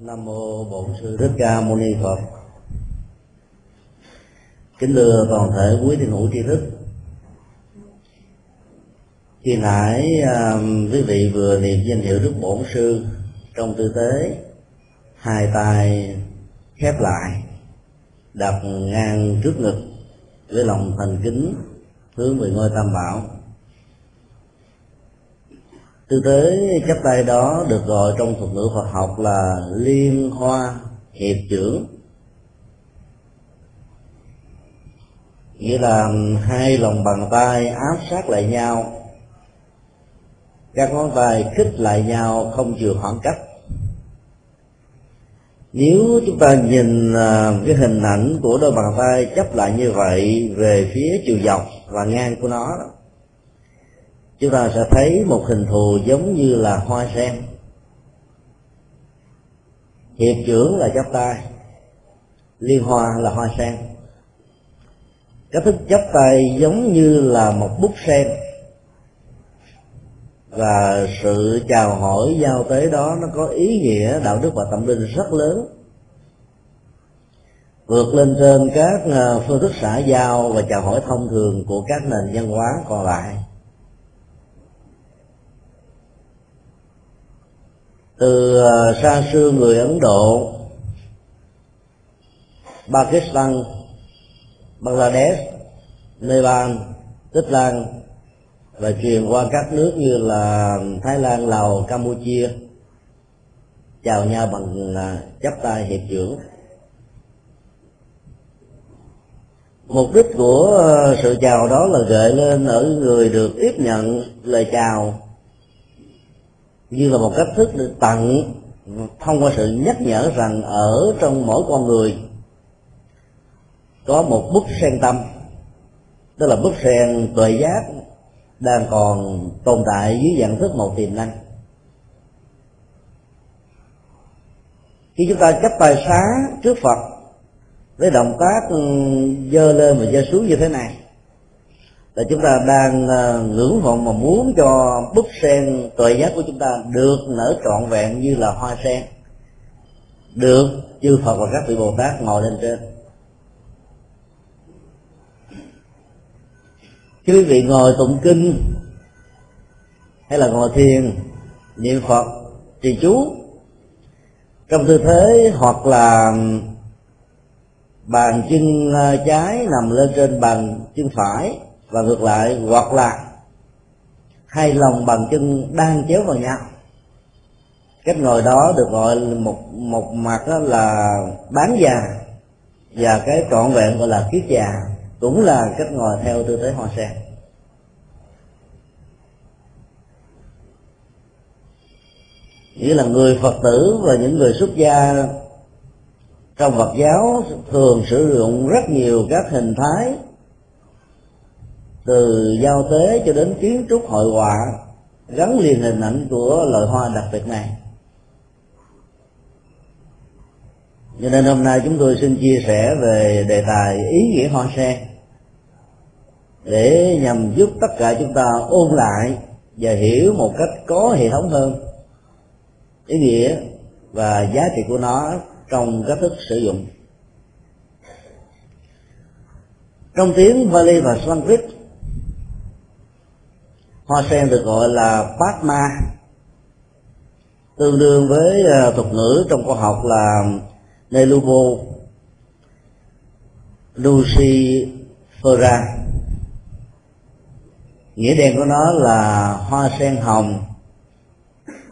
Nam mô Bổn sư Thích Ca Mâu Ni Phật. Kính thưa toàn thể quý thiền hữu tri thức. Khi nãy à, quý vị vừa niệm danh hiệu Đức Bổn sư, trong tư thế hai tay khép lại, đặt ngang trước ngực với lòng thành kính hướng về ngôi tam bảo tư thế chắp tay đó được gọi trong thuật ngữ Phật học là liên hoa hiệp trưởng. Nghĩa là hai lòng bàn tay áp sát lại nhau, các ngón tay khích lại nhau không chừa khoảng cách. Nếu chúng ta nhìn à, cái hình ảnh của đôi bàn tay chấp lại như vậy về phía chiều dọc và ngang của nó chúng ta sẽ thấy một hình thù giống như là hoa sen. Hiệp trưởng là chắp tay, liên hoa là hoa sen. Cách thức chắp tay giống như là một bút sen. Và sự chào hỏi giao tế đó nó có ý nghĩa, đạo đức và tâm linh rất lớn. Vượt lên trên các ờ, phương thức xã giao và chào hỏi thông thường của các nền văn hóa còn lại. Từ ờ, xa xưa người ấn độ, pakistan, bangladesh, nepal, tích lan và truyền qua các nước như là thái lan, lào, campuchia, chào nhau bằng à, chắp tay hiệp trưởng. Mục đích của ờ, sự chào đó là gợi lên ở người được tiếp nhận, lời chào như là một cách thức để tặng, thông qua sự nhắc nhở rằng ở trong mỗi con người có một bức sen tâm. Tức là bức sen tuệ giác đang còn tồn tại dưới dạng thức một tiềm năng. Khi chúng ta chấp tay xá trước phật với động tác ừ, dơ lên và dơ xuống như thế này là chúng ta đang à, ngưỡng vọng mà muốn cho búp sen tuệ giác của chúng ta được nở trọn vẹn như là hoa sen, được chư Phật và các vị Bồ Tát ngồi lên trên. Khi quý vị ngồi tụng kinh hay là ngồi thiền, niệm Phật, trì chú, trong tư thế hoặc là bàn chân à, trái nằm lên trên bàn chân phải và ngược lại, hoặc là hai lòng bàn chân đang chéo vào nhau. Cách ngồi đó được gọi một một mặt đó là bán già và cái trọn vẹn gọi là kiết già, cũng là cách ngồi theo tư thế hoa sen. Nghĩa là người phật tử và những người xuất gia trong phật giáo thường sử dụng rất nhiều các hình thái từ giao tế cho đến kiến trúc hội họa, gắn liền hình ảnh của loài hoa đặc biệt này. Cho nên hôm nay chúng tôi xin chia sẻ về đề tài ý nghĩa hoa sen để nhằm giúp tất cả chúng ta ôn lại và hiểu một cách có hệ thống hơn ý nghĩa và giá trị của nó trong cách thức sử dụng. Trong tiếng Pali và Sanskrit hoa sen được gọi là Padma. Tương đương với ờ, thuật ngữ trong khoa học là Nelubo Lucifera nghĩa đen của nó là hoa sen hồng,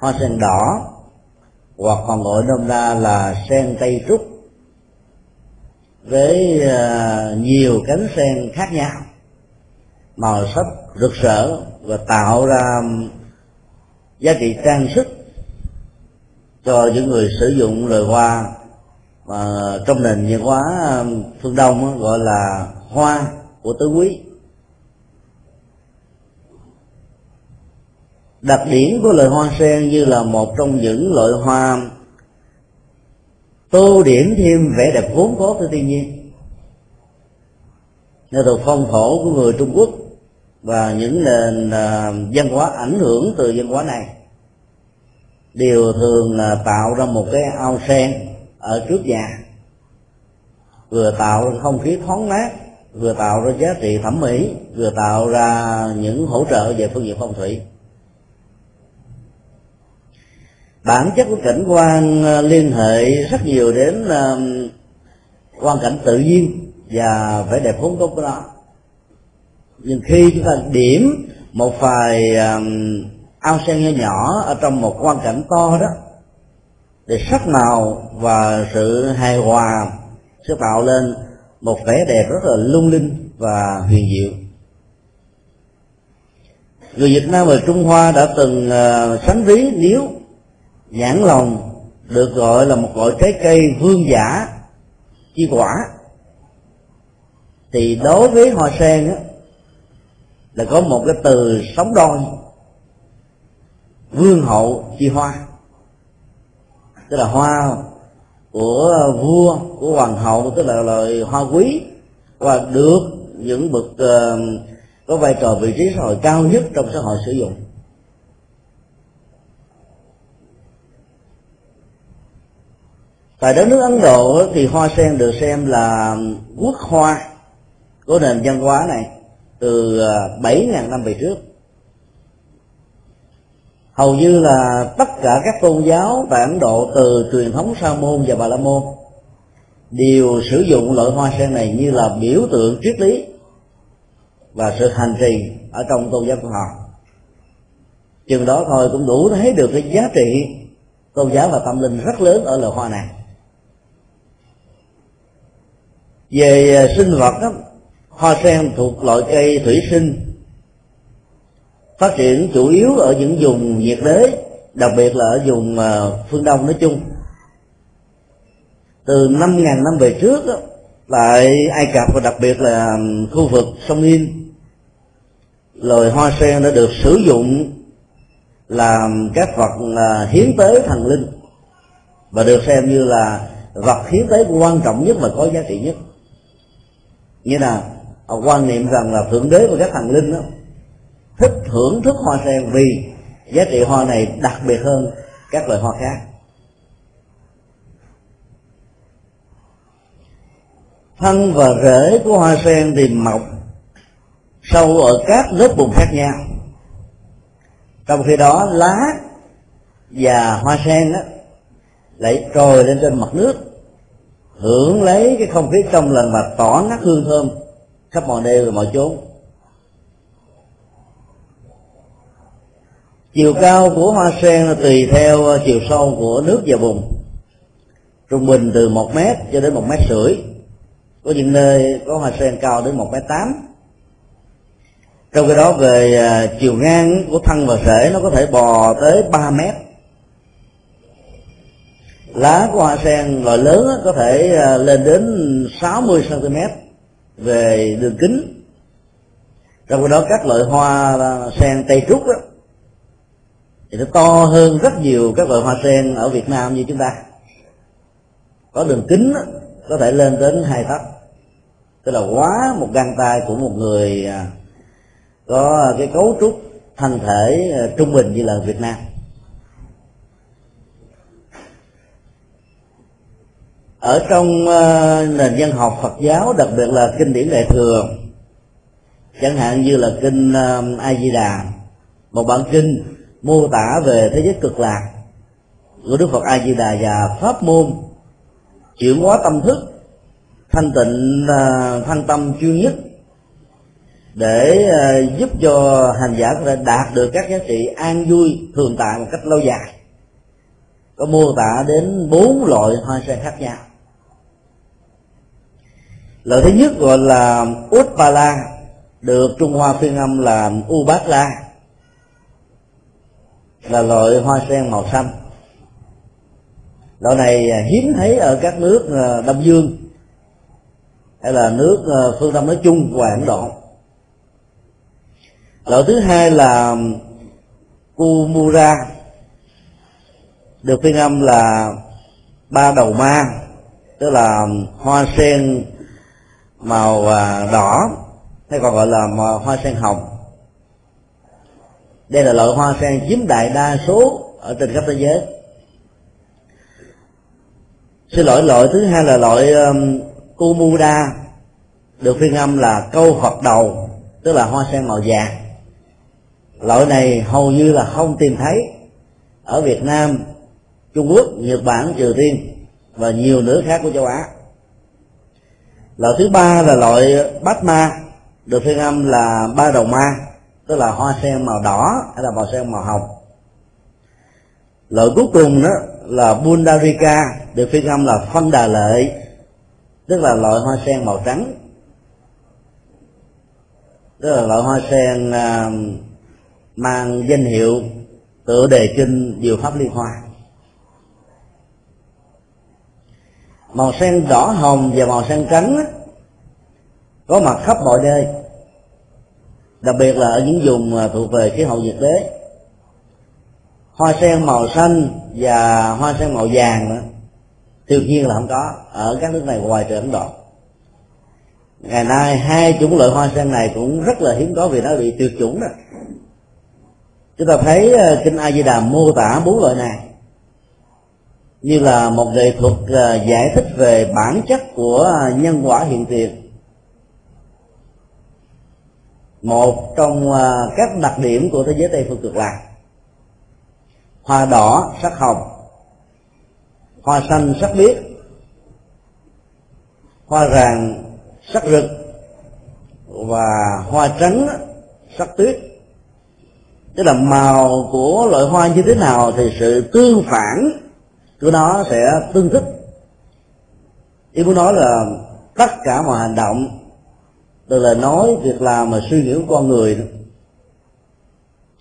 hoa sen đỏ, hoặc còn gọi nôm na là sen cây trúc, với ờ, nhiều cánh sen khác nhau màu sắc rực rỡ và tạo ra giá trị trang sức cho những người sử dụng loài hoa. Mà trong nền văn hóa um, phương đông gọi là hoa của tứ quý. Đặc điểm của loài hoa sen như là một trong những loại hoa tô điểm thêm vẻ đẹp vốn có của thiên nhiên. Nghệ thuộc phong thổ của người trung quốc và những nền uh, văn hóa ảnh hưởng từ văn hóa này. Đều thường là tạo ra một cái ao sen ở trước nhà vừa tạo ra không khí thoáng mát vừa tạo ra giá trị thẩm mỹ vừa tạo ra những hỗ trợ về phương diện phong thủy. Bản chất của cảnh quan à, liên hệ rất nhiều đến à, quan cảnh tự nhiên và vẻ đẹp vốn gốc của nó nhưng khi chúng ta điểm một vài um, ao sen nhỏ nhỏ ở trong một quan cảnh to đó thì sắc màu và sự hài hòa sẽ tạo lên một vẻ đẹp rất là lung linh và huyền diệu. Người Việt Nam và Trung Hoa đã từng uh, sánh ví nếu nhãn lòng được gọi là một loại trái cây vương giả chi quả thì đối với hoa sen á, là có một cái từ sống đôi. Vương hậu chi hoa. Tức là hoa của vua của hoàng hậu tức là loài hoa quý. Và được những bậc uh, có vai trò vị trí xã hội cao nhất trong xã hội sử dụng. Tại đất nước ấn độ thì hoa sen được xem là quốc hoa của nền văn hóa này từ à, 7.000 năm về trước. Hầu như là tất cả các tôn giáo tại ấn độ từ truyền thống sa môn và bà la môn đều sử dụng loại hoa sen này như là biểu tượng triết lý và sự hành trì ở trong tôn giáo của họ. Chừng đó thôi cũng đủ thấy được cái giá trị tôn giáo và tâm linh rất lớn ở loài hoa này. Về à, sinh vật đó, hoa sen thuộc loại cây thủy sinh. Phát triển chủ yếu ở những vùng nhiệt đới đặc biệt là ở vùng à, phương đông nói chung. Từ năm ngàn năm về trước đó, tại ai cập và đặc biệt là khu vực sông Nin loài hoa sen đã được sử dụng làm các vật à, hiến tế thần linh và được xem như là vật hiến tế quan trọng nhất và có giá trị nhất. Như là quan niệm rằng là thượng đế và các thần linh đó thích thưởng thức hoa sen vì giá trị hoa này đặc biệt hơn các loại hoa khác. Thân và rễ của hoa sen thì mọc sâu ở các lớp bùn khác nhau. Trong khi đó, lá và hoa sen đó lại trồi lên trên mặt nước, hưởng lấy cái không khí trong lành và tỏ ngát hương thơm khắp mọi nơi và mọi chốn. Chiều cao của hoa sen tùy theo à, chiều sâu của nước và vùng. Trung bình từ một mét cho đến một mét rưỡi. Có những nơi có hoa sen cao đến một mét tám. Trong cái đó về à, chiều ngang của thân và rễ nó có thể bò tới 3 mét. Lá của hoa sen loại lớn có thể à, lên đến 60 cm về đường kính. Trong khi đó các loại hoa sen tây trúc đó, thì nó to hơn rất nhiều các loại hoa sen ở Việt Nam như chúng ta. Có đường kính đó, có thể lên đến hai tấc. Tức là quá một găng tay của một người à, có cái cấu trúc thân thể à, trung bình như là Việt Nam. Ở trong uh, nền văn học Phật giáo đặc biệt là kinh điển đại thừa chẳng hạn như là kinh ờ, uh, A Di Đà một bản kinh mô tả về thế giới cực lạc của Đức Phật A Di Đà và pháp môn chuyển hóa tâm thức thanh tịnh uh, thanh tâm chuyên nhất để uh, giúp cho hành giả có thể đạt được các giá trị an vui thường tại một cách lâu dài. Có mô tả đến bốn loại hoa sen khác nhau loại thứ nhất gọi là Utpala được Trung Hoa phiên âm là U Bát La. Là loại hoa sen màu xanh. Loại này hiếm thấy ở các nước ờ, Đông Dương, hay là nước ờ, phương Đông nói chung và Ấn Độ. Loại thứ hai là Kumura, được phiên âm là ba đầu ma, tức là hoa sen màu à, đỏ. Hay còn gọi là màu hoa sen hồng. Đây là loại hoa sen chiếm đại đa số ở trên khắp thế giới. Xin lỗi loại thứ hai là loại um, Kumuda được phiên âm là câu Phật đầu tức là hoa sen màu vàng. Loại này hầu như là không tìm thấy ở Việt Nam Trung Quốc Nhật Bản Triều Tiên và nhiều nước khác của châu Á loại thứ ba là loại bát ma được phiên âm là ba đầu ma tức là hoa sen màu đỏ hay là màu sen màu hồng. Loại cuối cùng đó là bundarika được phiên âm là phân đà lợi tức là loại hoa sen màu trắng. Tức là loại hoa sen uh, mang danh hiệu tựa đề kinh diệu pháp liên hoa. Màu sen đỏ hồng và màu sen trắng có mặt khắp mọi nơi. Đặc biệt là ở những vùng à, thuộc về khí hậu nhiệt đới. Hoa sen màu xanh và hoa sen màu vàng nữa. Tự nhiên là không có, ở các nước này ngoài trời ấn độ. Ngày nay hai chủng loại hoa sen này cũng rất là hiếm có vì nó bị tuyệt chủng đó. Chúng ta thấy à, kinh a di đà mô tả bốn loại này như là một nghệ thuật à, giải thích về bản chất của à, nhân quả hiện tiền. Một trong à, các đặc điểm của thế giới tây phương cực lạc, hoa đỏ sắc hồng, hoa xanh sắc biếc, hoa vàng sắc rực, và hoa trắng sắc tuyết. Tức là màu của loại hoa như thế nào thì sự tương phản của nó sẽ tương thích. Ý muốn nói là tất cả mọi hành động từ lời nói việc làm mà suy nghĩ của con người.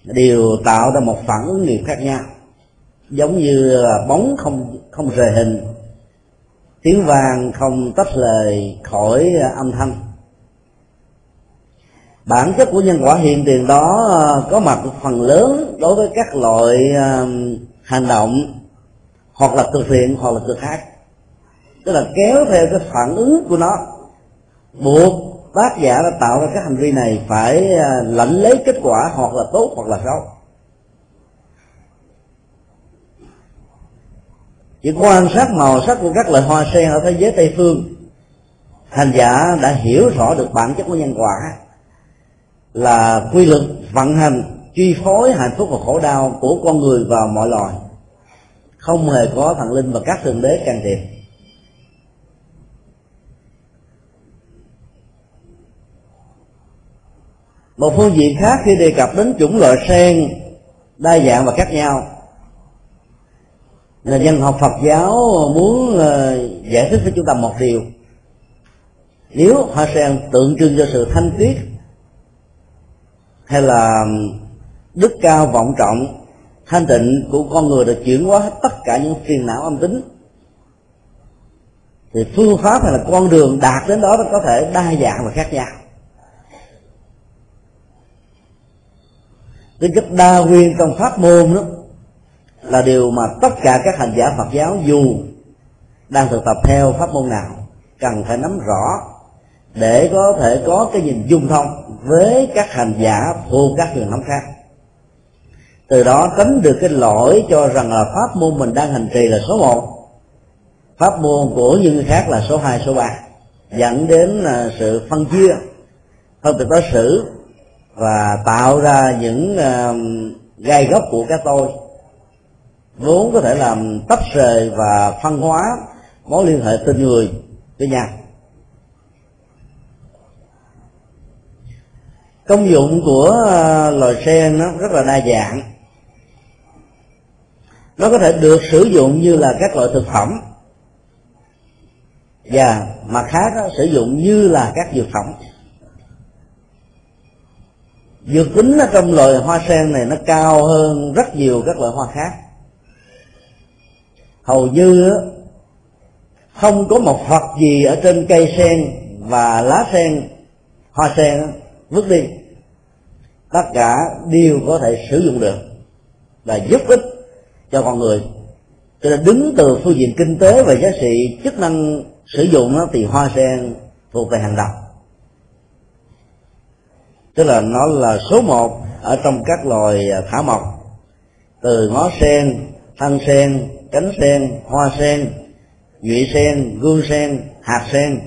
Đều tạo ra một phản ứng nghiệp khác nhau. Giống như là bóng không không rời hình, tiếng vàng không tách lời khỏi âm thanh. Bản chất của nhân quả hiện tiền đó à, có mặt phần lớn đối với các loại à, hành động hoặc là cực thiện, hoặc là cực khác. Tức là kéo theo cái phản ứng của nó. Buộc tác giả đã tạo ra các hành vi này phải à, lãnh lấy kết quả hoặc là tốt hoặc là xấu. Chỉ quan sát màu sắc của các loại hoa sen ở thế giới tây phương, hành giả đã hiểu rõ được bản chất của nhân quả là quy luật vận hành, chi phối hạnh phúc và khổ đau của con người và mọi loài không hề có thần linh và các thượng đế can thiệp. Một phương diện khác khi đề cập đến chủng loại sen, đa dạng và khác nhau. Là dân học Phật giáo muốn ờ, giải thích với chúng ta một điều. Nếu hoa sen tượng trưng cho sự thanh khiết, hay là đức cao vọng trọng thanh tịnh của con người được chuyển hóa hết tất cả những phiền não âm tính. Thì phương pháp hay là con đường đạt đến đó nó có thể đa dạng và khác nhau. Tính chất đa nguyên trong pháp môn đó là điều mà tất cả các hành giả Phật giáo dù đang thực tập theo pháp môn nào cần phải nắm rõ để có thể có cái nhìn dung thông với các hành giả thuộc các truyền thống khác từ đó tránh được cái lỗi cho rằng là pháp môn mình đang hành trì là số một. Pháp môn của những người khác là số 2, số 3 dẫn đến là sự phân chia phân biệt đối xử và tạo ra những gai góc của cái tôi. Vốn có thể làm tách rời và phân hóa mối liên hệ tình người với nhau. Công dụng của ờ, loài sen nó rất là đa dạng nó có thể được sử dụng như là các loại thực phẩm. Và mặt khác đó, sử dụng như là các dược phẩm. Dược tính ở trong loài hoa sen này nó cao hơn rất nhiều các loại hoa khác. Hầu như không có một vật gì ở trên cây sen và lá sen hoa sen vứt đi. Tất cả đều có thể sử dụng được và giúp ích cho con người. Cho nên đứng từ phương diện kinh tế và giá trị chức năng sử dụng đó, thì hoa sen thuộc về hàng đầu. Tức là nó là số một ở trong các loài à, thả mộc. Từ ngó sen thân sen cánh sen hoa sen nhụy sen gương sen hạt sen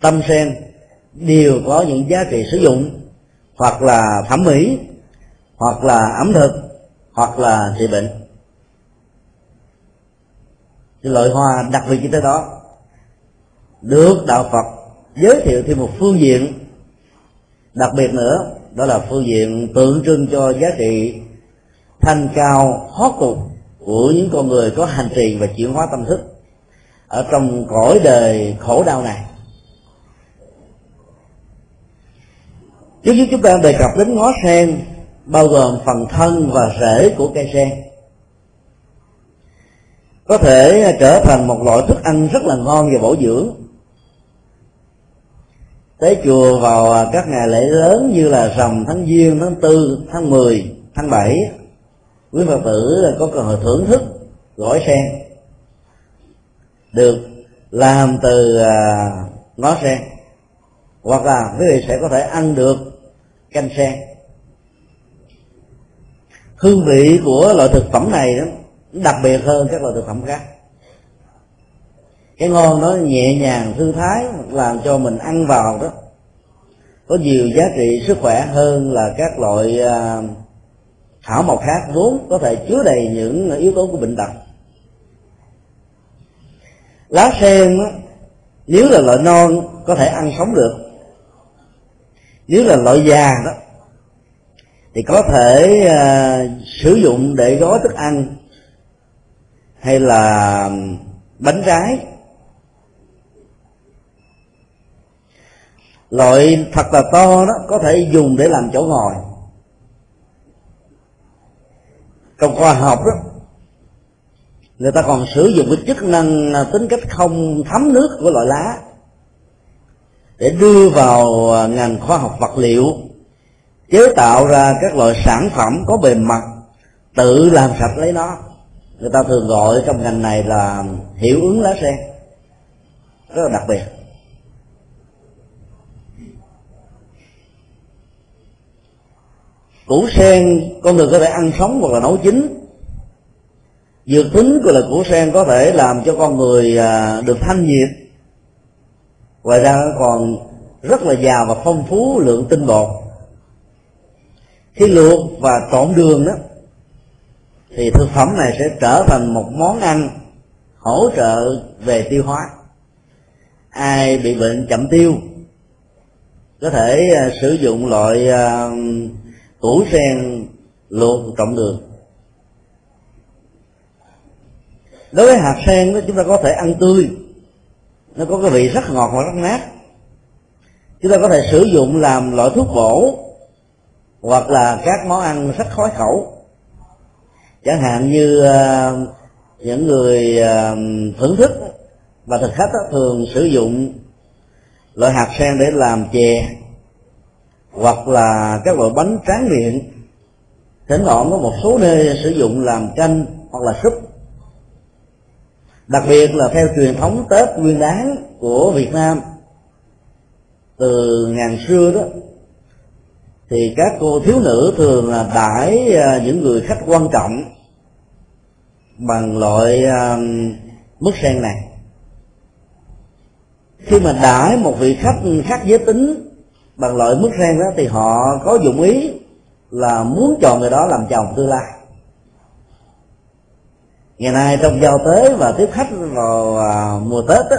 tâm sen đều có những giá trị sử dụng. Hoặc là thẩm mỹ hoặc là ẩm thực hoặc là trị bệnh cái loại hoa đặc biệt như thế đó được đạo phật giới thiệu thêm một phương diện đặc biệt nữa, đó là phương diện tượng trưng cho giá trị thanh cao hót tục của những con người có hành trì và chuyển hóa tâm thức ở trong cõi đời khổ đau này. Trước khi chúng ta đề cập đến ngó sen, bao gồm phần thân và rễ của cây sen có thể trở thành một loại thức ăn rất là ngon và bổ dưỡng. Tới chùa vào các ngày lễ lớn như là rằm tháng giêng tháng tư tháng 10, tháng 7 quý phật tử có cơ hội thưởng thức gỏi sen. Được làm từ à, ngó sen. Hoặc là quý vị sẽ có thể ăn được canh sen. Hương vị của loại thực phẩm này đó đặc biệt hơn các loại thực phẩm khác. Cái ngon nó nhẹ nhàng thư thái làm cho mình ăn vào đó. Có nhiều giá trị sức khỏe hơn là các loại à, thảo mộc khác vốn có thể chứa đầy những yếu tố của bệnh tật. Lá sen đó, nếu là loại non có thể ăn sống được. Nếu là loại già đó thì có thể uh, sử dụng để gói thức ăn hay là bánh trái loại thật là to đó, có thể dùng để làm chỗ ngồi. Trong khoa học đó, người ta còn sử dụng cái chức năng à, tính cách không thấm nước của loại lá để đưa vào à, ngành khoa học vật liệu, chế tạo ra các loại sản phẩm có bề mặt tự làm sạch lấy nó người ta thường gọi trong ngành này là hiệu ứng lá sen rất là đặc biệt. Củ sen, con người có thể ăn sống hoặc là nấu chín. Dược tính của là củ sen có thể làm cho con người à, được thanh nhiệt. Ngoài ra nó còn rất là giàu và phong phú lượng tinh bột. Khi luộc và trộn đường đó thì thực phẩm này sẽ trở thành một món ăn hỗ trợ về tiêu hóa. Ai bị bệnh chậm tiêu, có thể à, sử dụng loại à, củ sen luộc trộn đường. Đối với hạt sen đó, chúng ta có thể ăn tươi. Nó có cái vị rất ngọt và rất nát chúng ta có thể sử dụng làm loại thuốc bổ hoặc là các món ăn rất khói khẩu chẳng hạn như uh, những người uh, thưởng thức và thực khách đó, thường sử dụng loại hạt sen để làm chè hoặc là các loại bánh tráng miệng. Thỉnh thoảng có một số nơi sử dụng làm canh hoặc là súp. Đặc biệt là theo truyền thống tết nguyên đáng của việt nam từ ngàn xưa đó thì các cô thiếu nữ thường là đãi à, những người khách quan trọng bằng loại à, mức sen này. Khi mà đãi một vị khách khác giới tính bằng loại mức sen đó thì họ có dụng ý là muốn chọn người đó làm chồng tương lai. Ngày nay trong giao tế và tiếp khách vào à, mùa tết đó,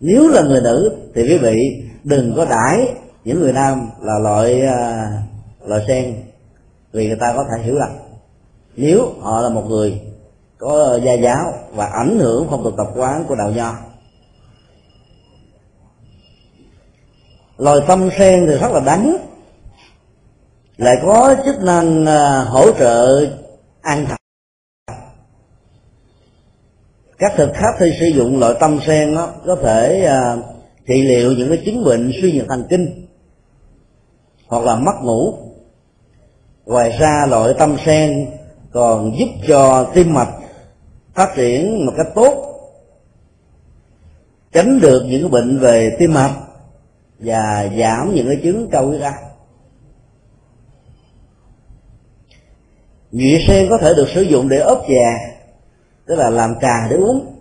nếu là người nữ thì quý vị đừng có đãi những người nam là loại à, loại sen, vì người ta có thể hiểu lầm. Nếu họ là một người có gia giáo và ảnh hưởng phong tục tập quán của đạo nho, loài tâm sen thì rất là đắng lại có chức năng à, hỗ trợ an thần. Các thực khách khi sử dụng loại tâm sen đó có thể à, trị liệu những cái chứng bệnh suy nhược thần kinh hoặc là mất ngủ. Ngoài ra, loại tâm sen còn giúp cho tim mạch phát triển một cách tốt, tránh được những bệnh về tim mạch và giảm những cái chứng cao huyết áp. Nhụy sen có thể được sử dụng để ốp chè tức là làm trà để uống.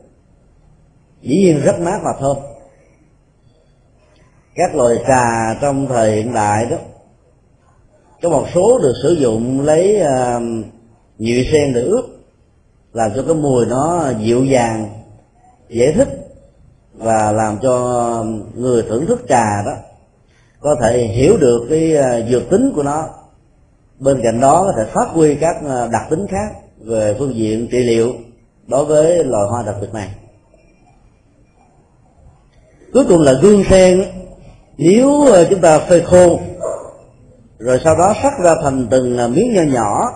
Dĩ nhiên rất mát và thơm các loại trà trong thời hiện đại đó có một số được sử dụng lấy uh, nhựa sen để ướp làm cho cái mùi nó dịu dàng dễ thích và làm cho người thưởng thức trà đó có thể hiểu được cái uh, dược tính của nó. Bên cạnh đó có thể phát huy các uh, đặc tính khác về phương diện trị liệu đối với loài hoa đặc biệt này. Cuối cùng là gương sen. Nếu chúng ta phơi khô rồi sau đó sắc ra thành từng à, miếng nho nhỏ.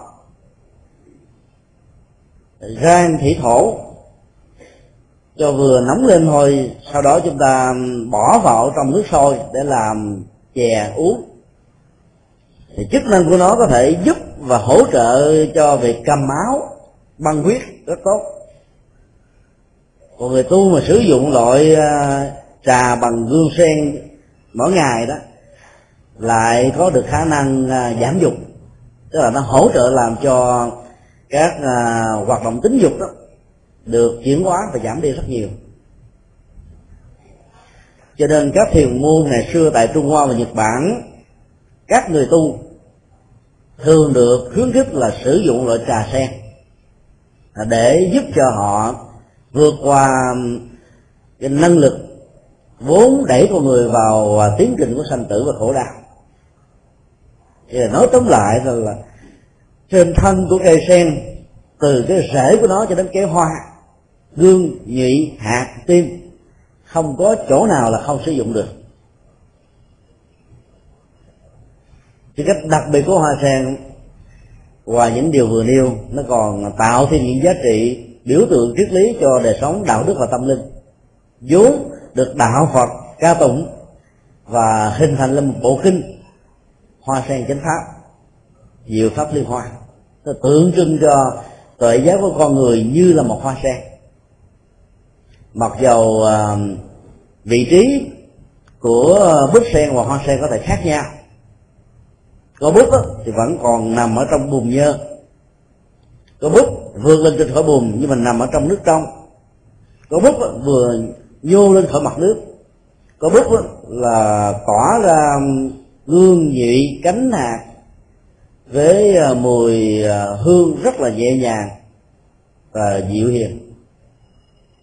Rang thủy thổ. Cho vừa nóng lên thôi, sau đó chúng ta bỏ vào trong nước sôi để làm chè, uống. Thì chức năng của nó có thể giúp và hỗ trợ cho việc cầm máu, băng huyết rất tốt. Còn người tu mà sử dụng loại à, trà bằng gương sen mỗi ngày đó lại có được khả năng à, giảm dục. Tức là nó hỗ trợ làm cho các à, hoạt động tính dục đó được chuyển hóa và giảm đi rất nhiều. Cho nên các thiền môn ngày xưa tại trung hoa và nhật bản, các người tu thường được khuyến khích là sử dụng loại trà sen để giúp cho họ vượt qua cái năng lực vốn đẩy con người vào à, tiến trình của sanh tử và khổ đau thì nói tóm lại là, là trên thân của cây sen từ cái rễ của nó cho đến cái hoa gương nhụy hạt tim không có chỗ nào là không sử dụng được. Cái cách đặc biệt của hoa sen ngoài những điều vừa nêu nó còn tạo thêm những giá trị biểu tượng triết lý cho đời sống đạo đức và tâm linh. Vốn được đạo phật ca tụng và hình thành lên một bộ kinh hoa sen chánh pháp. Diệu pháp liên hoa. Nó tượng trưng cho tuệ giác của con người như là một hoa sen. Mặc dầu uh, vị trí của búp sen và hoa sen có thể khác nhau có búp đó, thì vẫn còn nằm ở trong bùn nhơ. Có búp vươn lên trên khỏi bùn nhưng mà nằm ở trong nước trong. Có búp vừa nhô lên khỏi mặt nước. Có bút là tỏa ra gương nhụy cánh hạt với à, mùi à, hương rất là nhẹ nhàng và dịu hiền.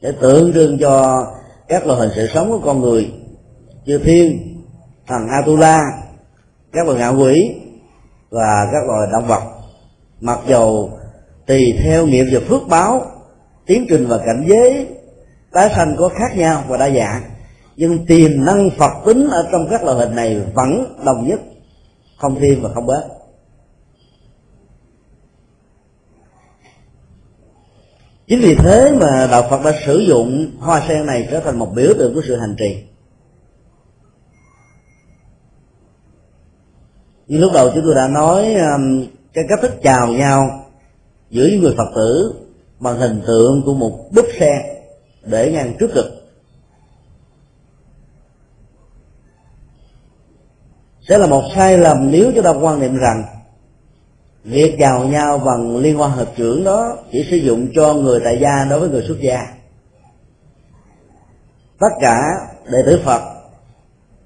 Để tượng trưng cho các loại hình sự sống của con người như thiên thằng atula, các loài ngạo quỷ và các loài động vật. Mặc dầu tùy theo nghiệp và phước báo, tiến trình và cảnh giới, tái sanh có khác nhau và đa dạng nhưng tiềm năng phật tính ở trong các loại hình này vẫn đồng nhất, không thêm và không bớt. Chính vì thế mà đạo phật đã sử dụng hoa sen này trở thành một biểu tượng của sự hành trì. Như lúc đầu chúng tôi đã nói um, cái cách thức chào nhau giữa những người phật tử bằng hình tượng của một búp sen để ngang trước ngực. Sẽ là một sai lầm nếu chúng ta quan niệm rằng việc chào nhau bằng liên quan hợp trưởng đó chỉ sử dụng cho người tại gia đối với người xuất gia. Tất cả đệ tử phật,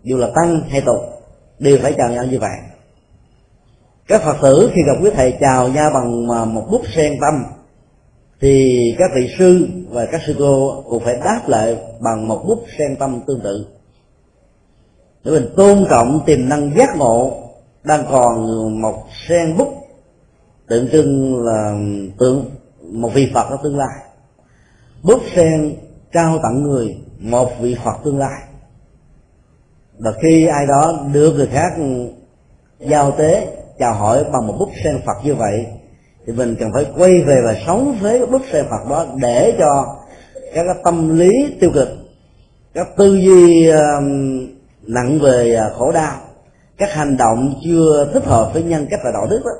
dù là tăng hay tục, đều phải chào nhau như vậy. Các phật tử khi gặp quý thầy chào nhau bằng một bút sen tâm, thì các vị sư và các sư cô cũng phải đáp lại bằng một bút sen tâm tương tự để mình tôn trọng tiềm năng giác ngộ đang còn một sen bút tượng trưng là tượng, một vị phật ở tương lai. Bút sen trao tặng người, một vị phật tương lai. Và khi ai đó đưa người khác giao tế, chào hỏi bằng một bút sen phật như vậy, thì mình cần phải quay về và sống với bức xe phật đó để cho các tâm lý tiêu cực, các tư duy um, nặng về à, khổ đau. Các hành động chưa thích hợp với nhân cách và đạo đức đó,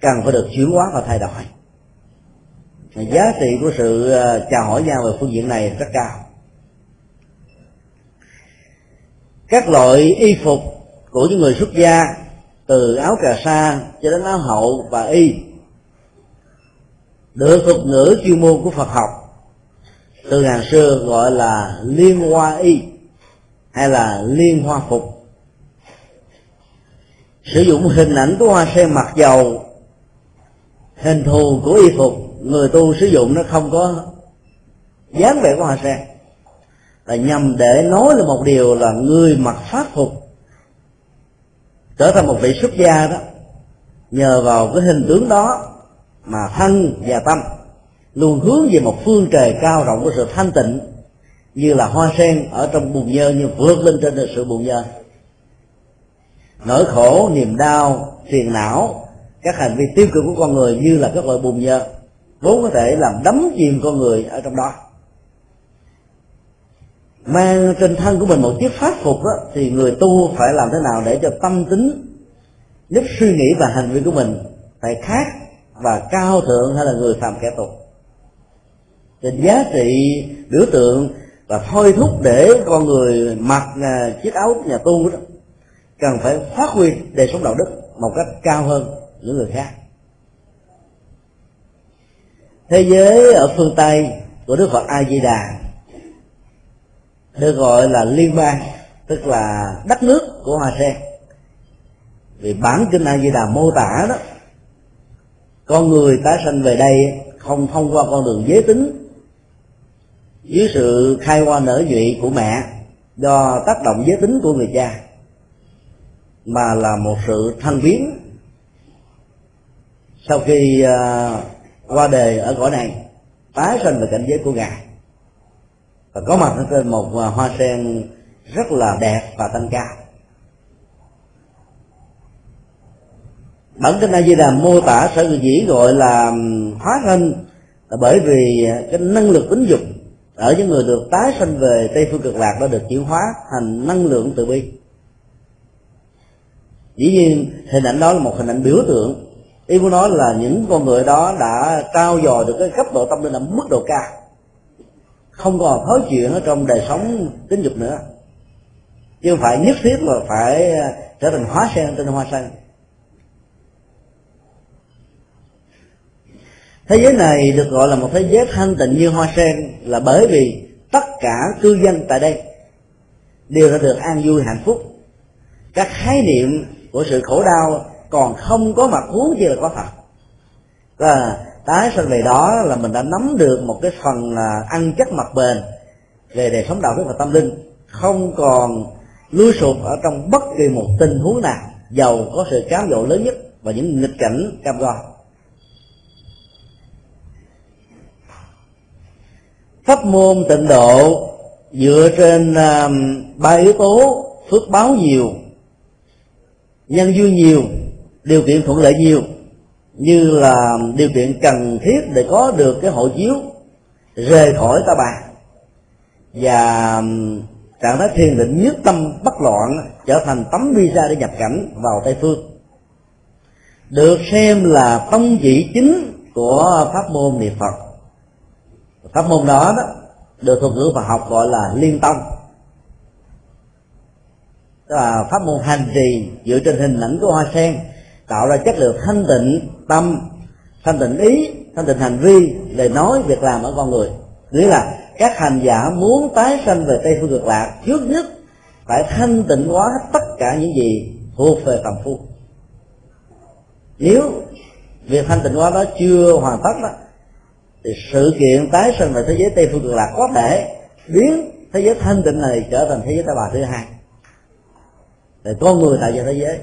cần phải được chuyển hóa và thay đổi. Giá trị của sự à, chào hỏi nhau về phương diện này rất cao. Các loại y phục của những người xuất gia, từ áo cà sa cho đến áo hậu và y, được thuật ngữ chuyên môn của phật học. Từ ngàn xưa gọi là liên hoa y hay là liên hoa phục. Sử dụng hình ảnh của hoa sen mặc dầu, hình thù của y phục, người tu sử dụng nó không có dáng vẻ của hoa sen. Là nhằm để nói là một điều là người mặc pháp phục trở thành một vị xuất gia đó, nhờ vào cái hình tướng đó mà thân và tâm luôn hướng về một phương trời cao rộng của sự thanh tịnh như là hoa sen ở trong bùn nhơ như vượt lên trên sự bùn nhơ. Nỗi khổ niềm đau phiền não các hành vi tiêu cực của con người như là các loại bùn nhơ vốn có thể làm đắm chìm con người ở trong đó. Mang trên thân của mình một chiếc pháp phục đó, thì người tu phải làm thế nào để cho tâm tính giúp suy nghĩ và hành vi của mình phải khác và cao thượng hay là người phàm kẻ tục? Trên giá trị biểu tượng và thôi thúc để con người mặc à, chiếc áo nhà tu đó, cần phải phát huy đời sống đạo đức một cách cao hơn những người khác. Thế giới ở phương tây của đức phật a di đà được gọi là liên bang, tức là đất nước của hoa sen. Vì bản kinh a di đà mô tả đó, con người tái sanh về đây không thông qua con đường giới tính dưới sự khai hoa nở nhụy của mẹ do tác động giới tính của người cha mà là một sự thăng biến sau khi uh, qua đời ở cõi này tái sinh về cảnh giới của ngài. Và có mặt trên một à, hoa sen rất là đẹp và tăng cao bản kinh a di đà mô tả sở dĩ gọi là hóa thân là bởi vì à, cái năng lực tính dục ở những người được tái sanh về tây phương cực lạc đã được chuyển hóa thành năng lượng từ bi. Dĩ nhiên, hình ảnh đó là một hình ảnh biểu tượng. Ý muốn nói là những con người đó đã trao dồi được cái cấp độ tâm linh ở mức độ cao. Không còn thói chuyện ở trong đời sống tính dục nữa. Chứ không phải nhất thiết là phải trở thành hóa sen trên hoa sen. thế giới này được gọi là một thế giới thanh tịnh như hoa sen là bởi vì tất cả cư dân tại đây đều đã được an vui hạnh phúc. Các khái niệm của sự khổ đau còn không có mặt huống gì là có thật. Và tái sanh về đó là mình đã nắm được một cái phần là ăn chắc mặt bền về đời sống đạo đức và tâm linh, không còn lui sụp ở trong bất kỳ một tình huống nào, giàu có sự cám dỗ lớn nhất và những nghịch cảnh cam go. Pháp môn tịnh độ, dựa trên à, ba yếu tố phước báo nhiều, nhân duyên nhiều, điều kiện thuận lợi nhiều, như là điều kiện cần thiết để có được cái hộ chiếu, rời khỏi ta bà. Và trạng thái thiền định nhất tâm bất loạn trở thành tấm visa để nhập cảnh vào tây phương. Được xem là tông chỉ chính của pháp môn niệm phật pháp môn đó, đó được thuật ngữ Phật học gọi là liên tông. Tức là pháp môn hành trì dựa trên hình ảnh của hoa sen tạo ra chất lượng thanh tịnh tâm thanh tịnh ý thanh tịnh hành vi lời nói việc làm ở con người. Nghĩa là các hành giả muốn tái sanh về tây phương cực lạc trước nhất phải thanh tịnh hóa tất cả những gì thuộc về tầm phu nếu việc thanh tịnh hóa đó chưa hoàn tất đó thì sự kiện tái sinh về thế giới tây phương cực lạc có thể biến thế giới thanh tịnh này trở thành thế giới ta bà thứ hai. Để con người tại ra thế giới.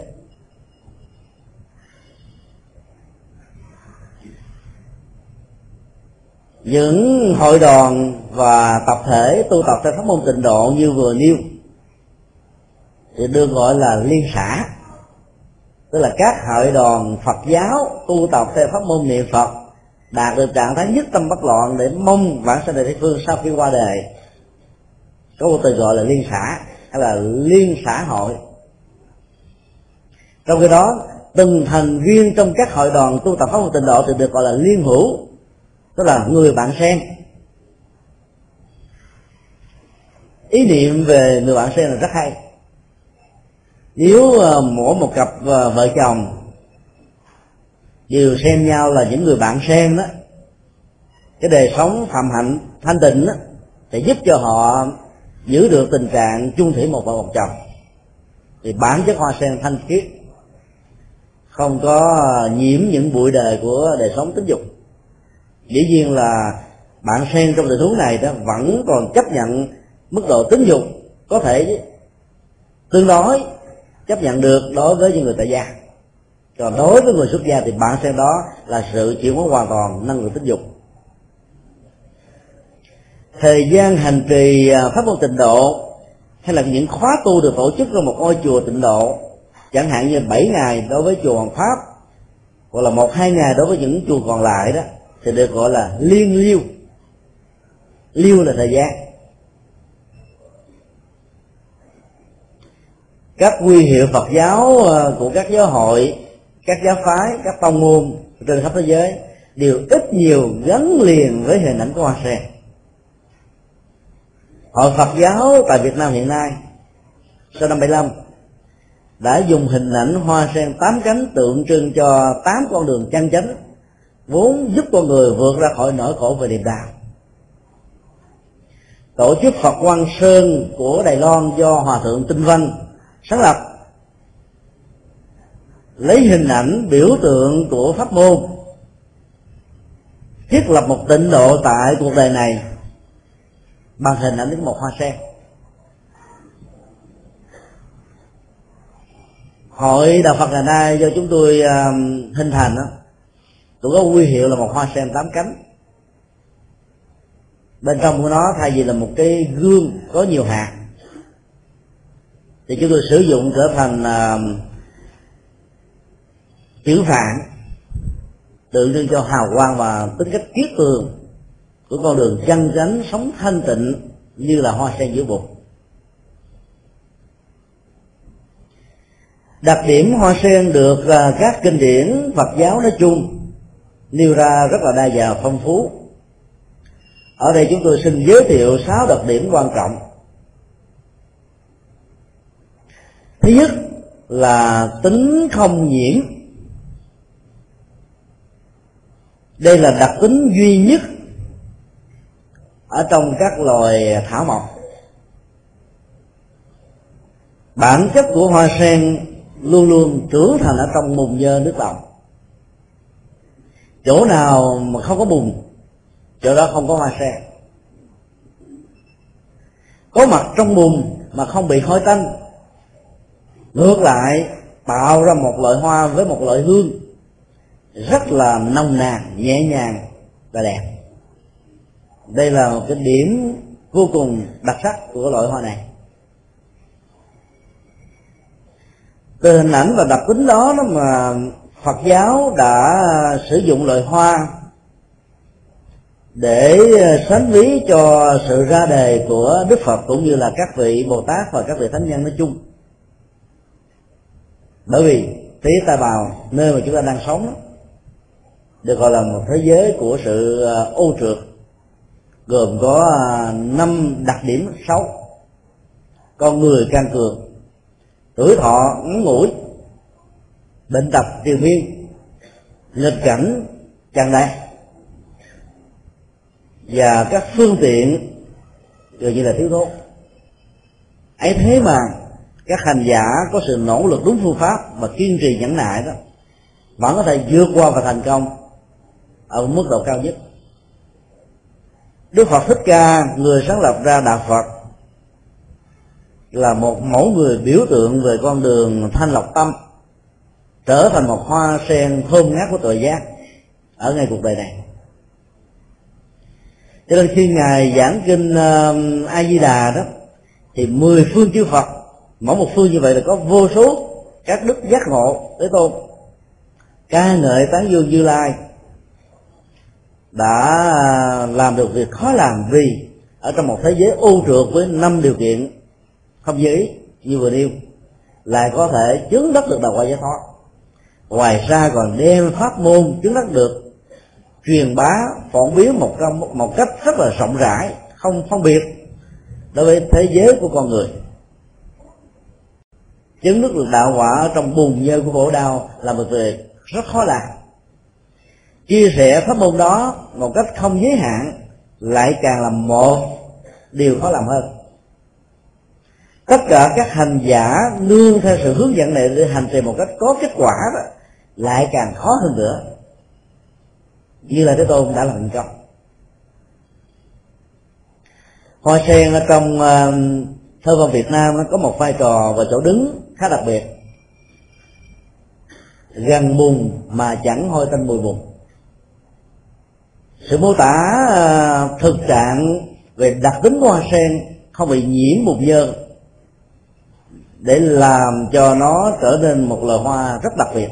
Những hội đoàn và tập thể tu tập theo pháp môn tịnh độ như vừa nêu, thì được gọi là liên xã, tức là các hội đoàn Phật giáo tu tập theo pháp môn niệm Phật đạt được trạng thái nhất tâm bất loạn để mong vãng sanh đời phương sau khi qua đời. Có một từ gọi là liên xã, hay là liên xã hội. Trong khi đó, từng thành viên trong các hội đoàn tu tập pháp môn tịnh độ thì được gọi là liên hữu, tức là người bạn sen. Ý niệm về người bạn sen là rất hay. Nếu à, mỗi một cặp à, vợ chồng đều xem nhau là những người bạn xem đó. Cái đời sống phạm hạnh thanh tịnh đó, sẽ giúp cho họ giữ được tình trạng chung thủy một vợ một chồng. Thì bản chất hoa sen thanh khiết không có nhiễm những bụi đời của đời sống tính dục. Dĩ nhiên là bạn sen trong tình huống này đó vẫn còn chấp nhận mức độ tính dục có thể tương đối chấp nhận được đối với những người tại gia còn đối với người xuất gia thì bạn sen đó là sự chuyển hóa hoàn toàn năng lượng tính dục. Thời gian hành trì à, pháp môn tịnh độ hay là những khóa tu được tổ chức trong một ngôi chùa tịnh độ, chẳng hạn như 7 ngày đối với chùa Hoàng Pháp, hoặc là một hai ngày đối với những chùa còn lại đó, thì được gọi là liên liêu. Liêu là thời gian. Các quy hiệu Phật giáo à, của các giáo hội các giáo phái, các tông môn trên khắp thế giới đều ít nhiều gắn liền với hình ảnh của hoa sen. Hội Phật giáo tại Việt Nam hiện nay sau năm 75 đã dùng hình ảnh hoa sen tám cánh tượng trưng cho tám con đường chân chánh vốn giúp con người vượt ra khỏi nỗi khổ về niềm đau tổ chức Phật Quang Sơn của Đài Loan do Hòa thượng Tinh Văn sáng lập lấy hình ảnh biểu tượng của pháp môn thiết lập một tịnh độ tại cuộc đời này bằng hình ảnh đến một hoa sen. Hội đạo phật ngày nay do chúng tôi uh, hình thành đó cũng có quy hiệu là một hoa sen tám cánh. Bên trong của nó thay vì là một cái gương có nhiều hạt thì chúng tôi sử dụng trở thành uh, chữ phạn tượng trưng cho hào quang và tính cách kiết tường của con đường chân chánh sống thanh tịnh như là hoa sen giữa bụng đặc điểm hoa sen được à, các kinh điển Phật giáo nói chung nêu ra rất là đa dạng phong phú. Ở đây chúng tôi xin giới thiệu sáu đặc điểm quan trọng. Thứ nhất là tính không nhiễm. Đây là đặc tính duy nhất ở trong các loài thảo mộc. Bản chất của hoa sen luôn luôn trưởng thành ở trong mùng dơ nước lòng. Chỗ nào mà không có bùn, chỗ đó không có hoa sen. Có mặt trong bùn mà không bị hôi tanh, ngược lại, tạo ra một loại hoa với một loại hương rất là nồng nàn, nhẹ nhàng và đẹp. Đây là một cái điểm vô cùng đặc sắc của loại hoa này. Từ hình ảnh và đặc tính đó đó mà Phật giáo đã sử dụng loại hoa để sánh ví cho sự ra đề của Đức Phật cũng như là các vị Bồ Tát và các vị Thánh nhân nói chung. Bởi vì thế ta bào, nơi mà chúng ta đang sống được gọi là một thế giới của sự à, ô trượt, gồm có à, năm đặc điểm xấu. Con người can cường, tuổi thọ ngắn ngủi, bệnh tật triều miên nghịch cảnh tràn đầy và các phương tiện gần như là thiếu thốn. Ấy thế mà các hành giả có sự nỗ lực đúng phương pháp và kiên trì nhẫn nại đó, vẫn có thể vượt qua và thành công ở mức độ cao nhất. Đức phật thích ca người sáng lập ra đạo phật là một mẫu người biểu tượng về con đường thanh lọc tâm trở thành một hoa sen thơm ngát của tội giác ở ngay cuộc đời này. Cho nên khi ngài giảng kinh um, uh, a di đà đó thì mười phương chư phật mỗi một phương như vậy là có vô số các đức giác ngộ tới tôn ca ngợi tán dương như lai đã à, làm được việc khó làm vì ở trong một thế giới ô trượt với năm điều kiện không như ý, như vừa nêu, lại có thể chứng đắc được đạo quả giải thoát. Ngoài ra còn đem pháp môn chứng đắc được, truyền bá phổ biến một một cách rất là rộng rãi, không phân biệt đối với thế giới của con người. Chứng đắc được đạo quả trong bùn nhơ của khổ đau là một việc rất khó làm chia sẻ pháp môn đó một cách không giới hạn, lại càng là một điều khó làm hơn. Tất cả các hành giả nương theo sự hướng dẫn này để hành trì một cách có kết quả đó, lại càng khó hơn nữa. Như là thế tôn đã làm thành công. Hoa sen ở trong ờ, thơ văn việt nam nó có một vai trò và chỗ đứng khá đặc biệt. Gần bùn mà chẳng hôi tanh mùi bùn sự mô tả ờ, thực trạng về đặc tính của hoa sen không bị nhiễm bùn nhơ để làm cho nó trở nên một loài hoa rất đặc biệt.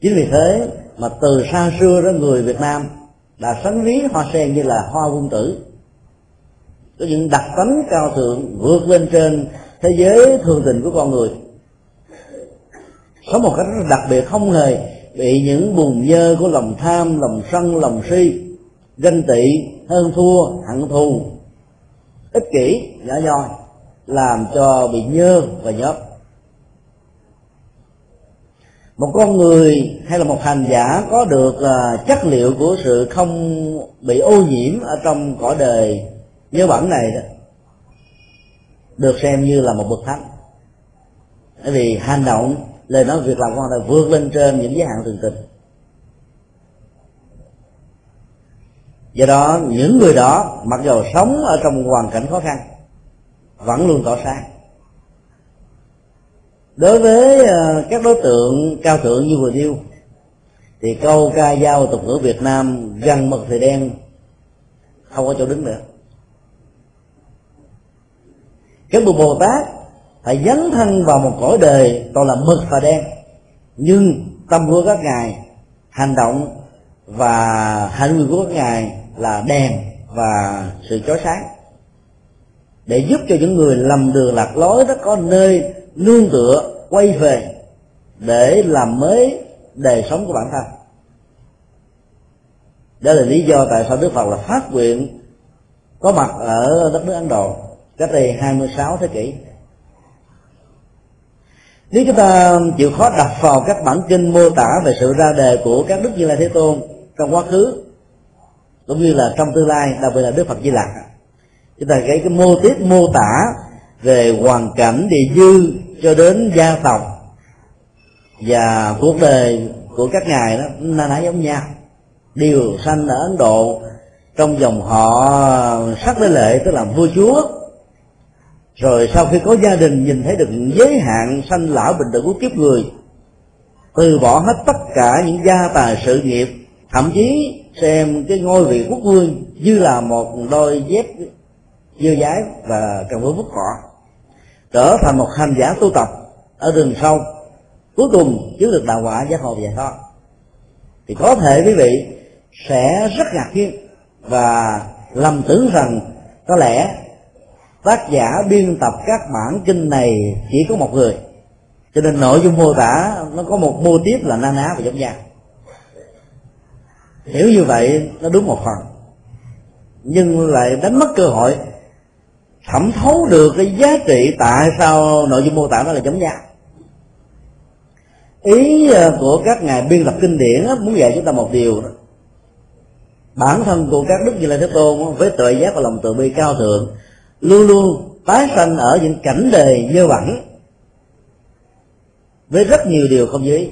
Chính vì thế mà từ xa xưa đó người việt nam đã sánh ví hoa sen như là hoa quân tử. Có những đặc tính cao thượng vượt lên trên thế giới thường tình của con người. Có một cách rất đặc biệt không hề bị những bùn dơ của lòng tham, lòng sân, lòng si, ganh tị, hơn thua, hận thù. Ích kỷ nhỏ nhoi làm cho bị nhơ và nhớp một con người hay là một hành giả có được à, chất liệu của sự không bị ô nhiễm ở trong cõi đời nhớ bẩn này đó, được xem như là một bậc thánh. Bởi vì hành động lời nói việc làm của họ vượt lên trên những giới hạn thường tình. Do đó, những người đó, mặc dù sống ở trong hoàn cảnh khó khăn, vẫn luôn tỏ sáng đối với ờ, các đối tượng cao thượng như vừa nêu thì câu ca dao tục ngữ việt nam gần mật thì đen, không có chỗ đứng nữa. Các bậc bồ tát phải dấn thân vào một cõi đời toàn là mực và đen. Nhưng tâm của các ngài hành động và hành vi của các ngài là đèn và sự chói sáng. Để giúp cho những người lầm đường lạc lối đó có nơi nương tựa, quay về để làm mới đời sống của bản thân. Đó là lý do tại sao Đức Phật là phát nguyện có mặt ở đất nước Ấn Độ cách đây 26 thế kỷ nếu chúng ta chịu khó đặt vào các bản kinh mô tả về sự ra đề của các đức như lai thế tôn trong quá khứ, cũng như là trong tương lai, đặc biệt là đức phật di lặc, chúng ta thấy cái mô tiết mô tả về hoàn cảnh địa dư cho đến gia tộc và cuộc đời của các ngài đó, nó nãy giống nhau. Đều sanh ở ấn độ, trong dòng họ sắc đế lệ, tức là vua chúa rồi sau khi có gia đình, nhìn thấy được giới hạn sanh lão bình tử của kiếp người, từ bỏ hết tất cả những gia tài sự nghiệp, thậm chí xem cái ngôi vị quốc vương như là một đôi dép dơ dái và cần với vứt cỏ trở thành một hành giả tu tập ở rừng sâu cuối cùng chứng được đạo quả giác ngộ giải thoát thì có thể quý vị sẽ rất ngạc nhiên và lầm tưởng rằng có lẽ tác giả biên tập các bản kinh này chỉ có một người. Cho nên nội dung mô tả nó có một mô tiếp là na ná và giống nhau hiểu như vậy, nó đúng một phần. Nhưng lại đánh mất cơ hội, thẩm thấu được cái giá trị tại sao nội dung mô tả nó là giống nhau ý ờ, của các ngài biên tập kinh điển muốn dạy chúng ta một điều đó. Bản thân của các đức như lai thế tôn với tuệ giác và lòng từ bi cao thượng luôn luôn tái sanh ở những cảnh đề dơ bẩn với rất nhiều điều không giới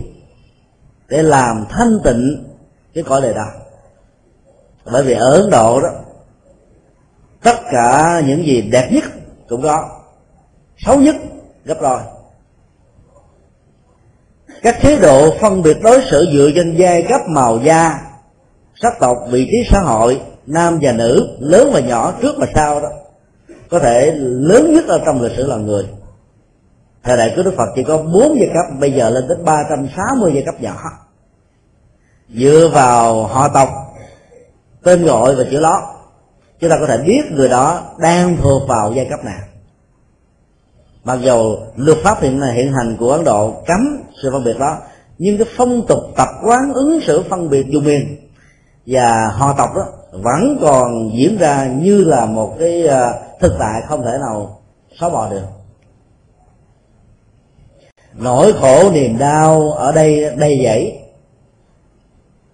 để làm thanh tịnh cái cõi đời đó bởi vì ở ấn độ đó, tất cả những gì đẹp nhất cũng có, xấu nhất gấp đôi. Các chế độ phân biệt đối xử dựa trên giai cấp màu da, sắc tộc, vị trí xã hội, nam và nữ, lớn và nhỏ, trước và sau đó có thể lớn nhất ở trong lịch sử là người. Thời đại của đức phật chỉ có bốn giai cấp, bây giờ lên tới ba trăm sáu mươi giai cấp nhỏ. Dựa vào họ tộc, tên gọi và chữ lót, chúng ta có thể biết người đó đang thuộc vào giai cấp nào. Mặc dù luật pháp hiện hiện hành của ấn độ cấm sự phân biệt đó, nhưng cái phong tục tập quán ứng xử phân biệt vùng miền và họ tộc đó vẫn còn diễn ra như là một cái à, thực tại không thể nào xóa bỏ được. Nỗi khổ niềm đau ở đây đầy dẫy.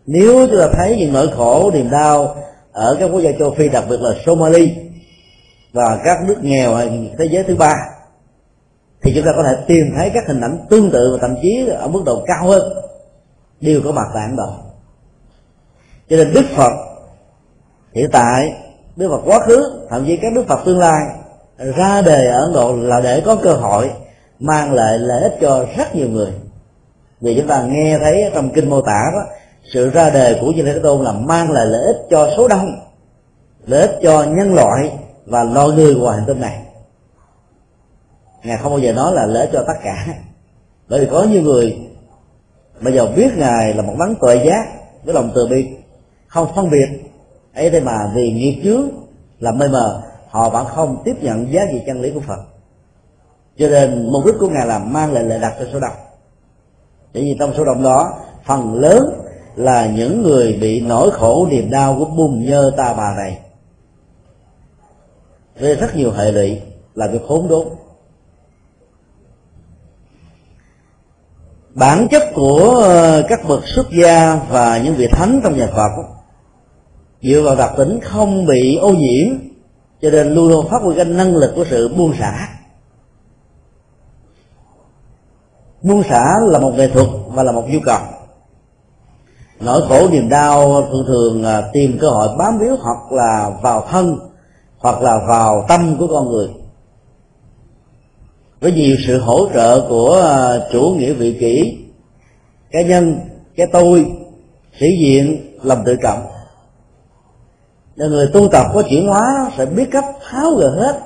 Nếu chúng ta thấy những nỗi khổ, niềm đau ở các quốc gia châu phi, đặc biệt là somali và các nước nghèo thế giới thứ ba, thì chúng ta có thể tìm thấy các hình ảnh tương tự và thậm chí ở mức độ cao hơn, đều có mặt tại ấn độ. Cho nên đức phật hiện tại, đức phật quá khứ, thậm chí các đức phật tương lai, ra đề ở ấn độ là để có cơ hội mang lại lợi ích cho rất nhiều người. Vì chúng ta nghe thấy trong kinh mô tả đó, sự ra đề của như thế tôn là mang lại lợi ích cho số đông, lợi ích cho nhân loại và loài người của hành tinh này. Ngài không bao giờ nói là lợi ích cho tất cả. Bởi vì có nhiều người, bây giờ biết ngài là một đấng tuệ giác với lòng từ bi, không phân biệt ấy thế mà vì nghiệp chướng là mê mờ, họ vẫn không tiếp nhận giá trị chân lý của phật. Cho nên mục đích của ngài là mang lại lợi đặt cho số đông. Bởi vì trong số đông đó, phần lớn là những người bị nỗi khổ niềm đau của bùn nhơ ta bà này. Gây rất nhiều hệ lụy là việc khốn đốn. Bản chất của các bậc xuất gia và những vị thánh trong nhà Phật dựa vào đặc tính không bị ô nhiễm, cho nên luôn luôn phát huy cái năng lực của sự buông xả. Buông xả là một nghệ thuật và là một nhu cầu. Nỗi khổ niềm đau thường thường à, tìm cơ hội bám víu hoặc là vào thân, hoặc là vào tâm của con người. Với nhiều sự hỗ trợ của à, chủ nghĩa vị kỷ, cá nhân, cái tôi, sĩ diện, lòng tự trọng là người tu tập có chuyển hóa sẽ biết cách tháo gỡ hết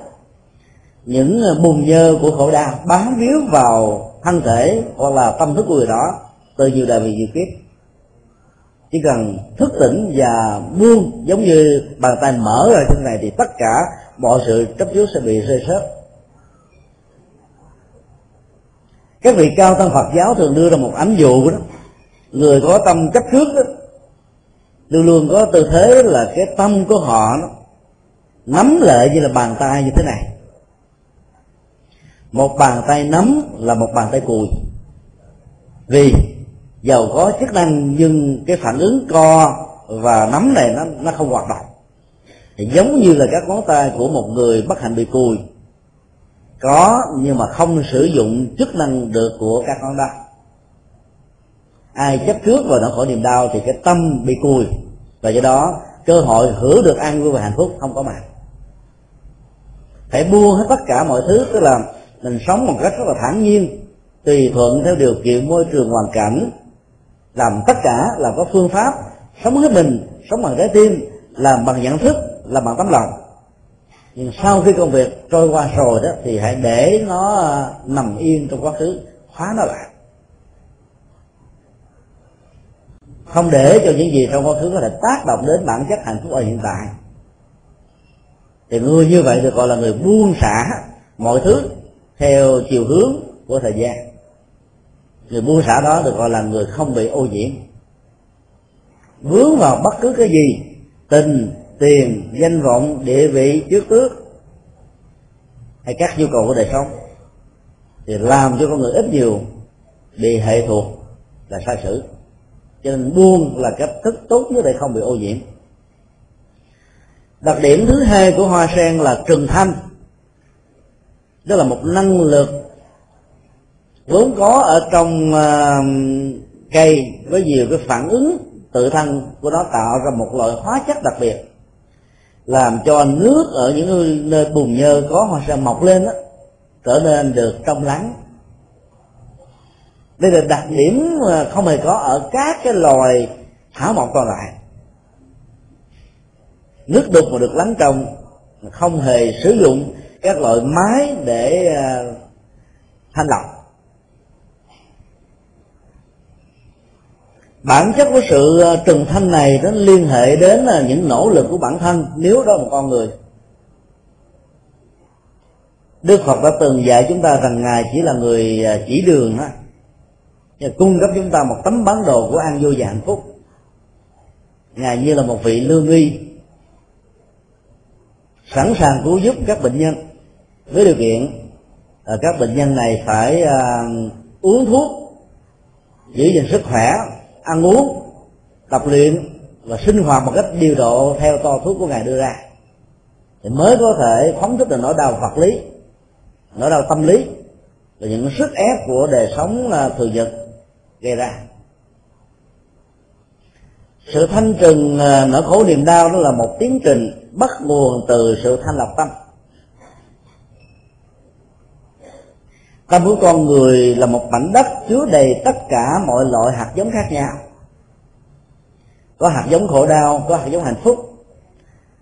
những ờ, bùn nhơ của khổ đau, bám víu vào thân thể hoặc là tâm thức của người đó từ nhiều đời về nhiều kiếp. Chỉ cần thức tỉnh và buông, giống như bàn tay mở ra trên này thì tất cả mọi sự chấp trước sẽ bị rơi rớt. Các vị cao tăng Phật giáo thường đưa ra một ánh dụ đó. Người có tâm chấp trước đó luôn luôn có tư thế là cái tâm của họ nó nắm lại như là bàn tay như thế này. Một bàn tay nắm là một bàn tay cùi. Vì giàu có chức năng nhưng cái phản ứng co và nắm này nó nó không hoạt động. Thì giống như là các ngón tay của một người bất hạnh bị cùi. Có nhưng mà không sử dụng chức năng được của các ngón tay ai chấp trước vào nỗi khổ niềm đau thì cái tâm bị cùi. Và do đó, cơ hội hưởng được an vui và hạnh phúc không có mặt phải buông hết tất cả mọi thứ, tức là mình sống một cách rất là thản nhiên, tùy thuận theo điều kiện môi trường hoàn cảnh, làm tất cả là có phương pháp sống hết mình, sống bằng trái tim, làm bằng nhận thức, làm bằng tấm lòng. Nhưng sau khi công việc trôi qua rồi đó, thì hãy để nó à, nằm yên trong quá khứ khóa nó lại. Không để cho những gì trong quá khứ có thể tác động đến bản chất hạnh phúc ở hiện tại. Thì người như vậy được gọi là người buông xả mọi thứ theo chiều hướng của thời gian. Người buông xả đó được gọi là người không bị ô nhiễm. Vướng vào bất cứ cái gì, tình, tiền, danh vọng, địa vị, trước tước, hay các nhu cầu của đời sống, thì làm cho con người ít nhiều bị hệ thuộc là sai sử cho nên buông là cách thức tốt nhất để không bị ô nhiễm. Đặc điểm thứ hai của hoa sen là trừng thanh. Đó là một năng lực vốn có ở trong uh, cây với nhiều cái phản ứng tự thân của nó tạo ra một loại hóa chất đặc biệt làm cho nước ở những nơi bùn nhơ có hoa sen mọc lên đó, trở nên được trong lắng đây là đặc điểm không hề có ở các cái loài thảo mộc còn lại. Nước đục mà được lắng trong không hề sử dụng các loại máy để à, thanh lọc bản chất của sự à, trừng thanh này nó liên hệ đến là những nỗ lực của bản thân, nếu đó là một con người. Đức Phật đã từng dạy chúng ta rằng Ngài chỉ là người à, chỉ đường đó và cung cấp chúng ta một tấm bản đồ của an vui và hạnh phúc. Ngài như là một vị lương y, sẵn sàng cứu giúp các bệnh nhân với điều kiện à, các bệnh nhân này phải à, uống thuốc, giữ gìn sức khỏe, ăn uống, tập luyện và sinh hoạt một cách điều độ theo to thuốc của ngài đưa ra. Thì mới có thể phóng thích được nỗi đau vật lý, nỗi đau tâm lý và những sức ép của đời sống à, thường nhật gây ra. Sự thanh trừng à, nỗi khổ niềm đau đó là một tiến trình bắt nguồn từ sự thanh lọc tâm. Tâm của con người là một mảnh đất chứa đầy tất cả mọi loại hạt giống khác nhau. Có hạt giống khổ đau, có hạt giống hạnh phúc.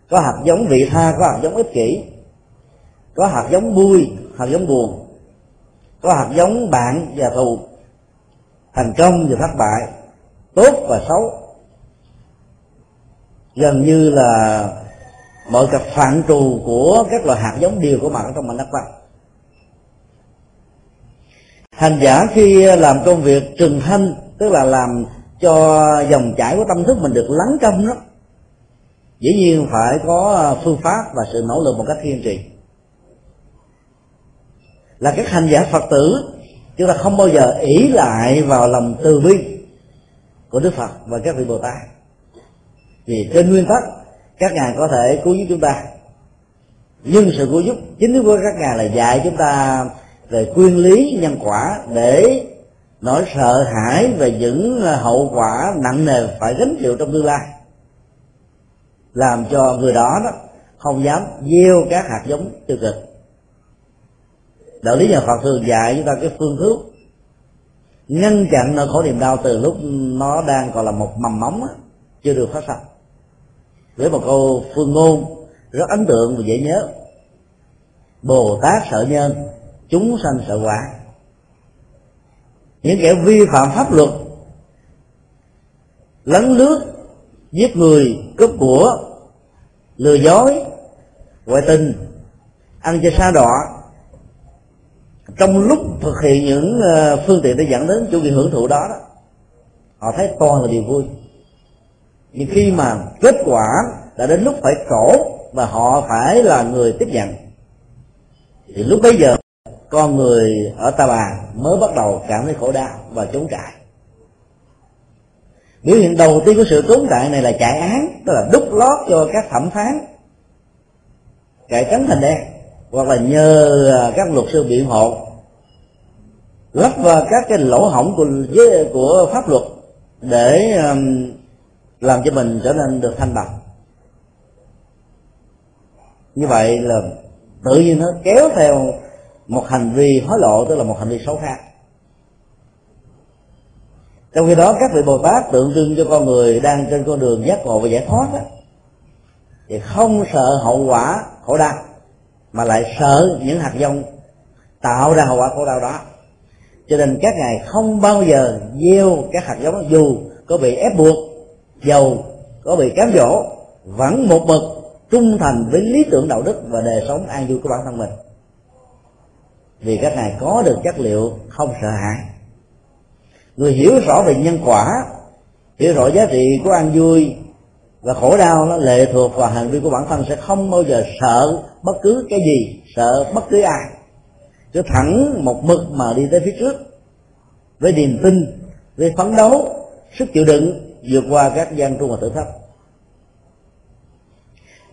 Có hạt giống vị tha, có hạt giống ích kỷ. Có hạt giống vui, hạt giống buồn. Có hạt giống bạn và thù thành công và thất bại, tốt và xấu. Gần như là mọi cặp phạm trù của các loại hạt giống đều có mặt trong mảnh đất văn hành giả khi làm công việc trừng thanh tức là làm cho dòng chảy của tâm thức mình được lắng trong đó, dĩ nhiên phải có phương pháp và sự nỗ lực một cách kiên trì. Là các hành giả phật tử chúng ta không bao giờ ỷ lại vào lòng từ bi của đức phật và các vị bồ tát. Vì trên nguyên tắc, các ngài có thể cứu giúp chúng ta. Nhưng sự cứu giúp chính của các ngài là dạy chúng ta về quyên lý, nhân quả để nỗi sợ hãi về những hậu quả nặng nề phải gánh chịu trong tương lai. Làm cho người đó đó không dám gieo các hạt giống tiêu cực đạo lý nhà phật thường dạy chúng ta cái phương thức ngăn chặn nỗi khổ niềm đau từ lúc nó đang còn là một mầm móng đó, chưa được phát sinh với một câu phương ngôn rất ấn tượng và dễ nhớ. Bồ tát sợ nhân chúng sanh sợ quả. Những kẻ vi phạm pháp luật lấn lướt giết người cướp của lừa dối ngoại tình ăn chơi xa đọa trong lúc thực hiện những ờ, phương tiện để dẫn đến chủ nghĩa hưởng thụ đó, đó họ thấy toàn là điều vui. Nhưng khi mà kết quả đã đến lúc phải khổ và họ phải là người tiếp nhận thì lúc bấy giờ con người ở ta bà mới bắt đầu cảm thấy khổ đau và trốn chạy biểu hiện đầu tiên của sự trốn chạy này là chạy án tức là đúc lót cho các thẩm phán cải trắng thành đen hoặc là nhờ à, các luật sư biện hộ lắp vào các cái lỗ hổng của của pháp luật để um, làm cho mình trở nên được thanh bằng. Như vậy là tự nhiên nó kéo theo một hành vi hối lộ tức là một hành vi xấu khác trong khi đó các vị bồ tát tượng trưng cho con người đang trên con đường giác ngộ và giải thoát đó, thì không sợ hậu quả khổ đau mà lại sợ những hạt giống tạo ra hậu quả khổ đau đó. Cho nên các ngài không bao giờ gieo các hạt giống dù có bị ép buộc giàu có bị cám dỗ, vẫn một mực trung thành với lý tưởng đạo đức và đời sống an vui của bản thân mình. Vì các ngài có được chất liệu không sợ hãi. Người hiểu rõ về nhân quả, hiểu rõ giá trị của an vui và khổ đau, nó lệ thuộc vào hành vi của bản thân, sẽ không bao giờ sợ bất cứ cái gì, sợ bất cứ ai. Cứ thẳng một mực mà đi tới phía trước, với niềm tin, với phấn đấu, sức chịu đựng vượt qua các gian trung và thử thách.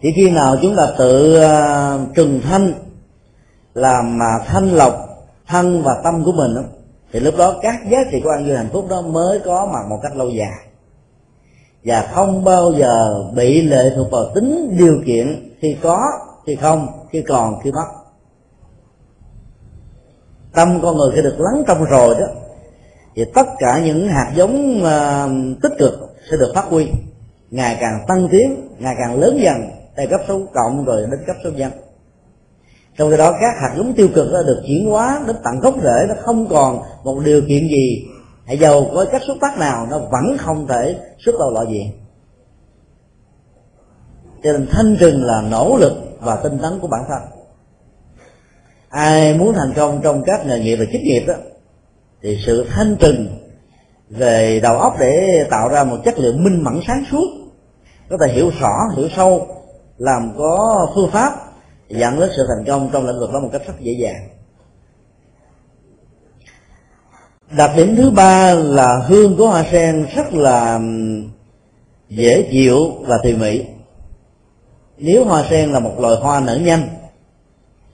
Chỉ khi nào chúng ta tự à, trừng thanh, làm mà thanh lọc thân và tâm của mình thì lúc đó các giá trị của an vui hạnh phúc đó mới có mặt một cách lâu dài. Và không bao giờ bị lệ thuộc vào tính điều kiện khi có khi không khi còn khi mất. Tâm con người khi được lắng trong rồi đó thì tất cả những hạt giống uh, tích cực sẽ được phát huy. Ngày càng tăng tiến ngày càng lớn dần từ cấp số cộng rồi đến cấp số nhân. Trong khi đó các hạt giống tiêu cực đã được chuyển hóa đến tận gốc rễ nó không còn một điều kiện gì. Hãy giàu có cách xuất phát nào nó vẫn không thể xuất đầu loại gì. Cho nên thanh trừng là nỗ lực và tinh tấn của bản thân. Ai muốn thành công trong các nghề nghiệp và chức nghiệp đó, thì sự thanh trừng về đầu óc để tạo ra một chất liệu minh mẫn sáng suốt, có thể hiểu rõ, hiểu sâu, làm có phương pháp, dẫn đến sự thành công trong lĩnh vực đó một cách rất dễ dàng. Đặc điểm thứ ba là hương của hoa sen rất là dễ chịu và tùy mị nếu hoa sen là một loài hoa nở nhanh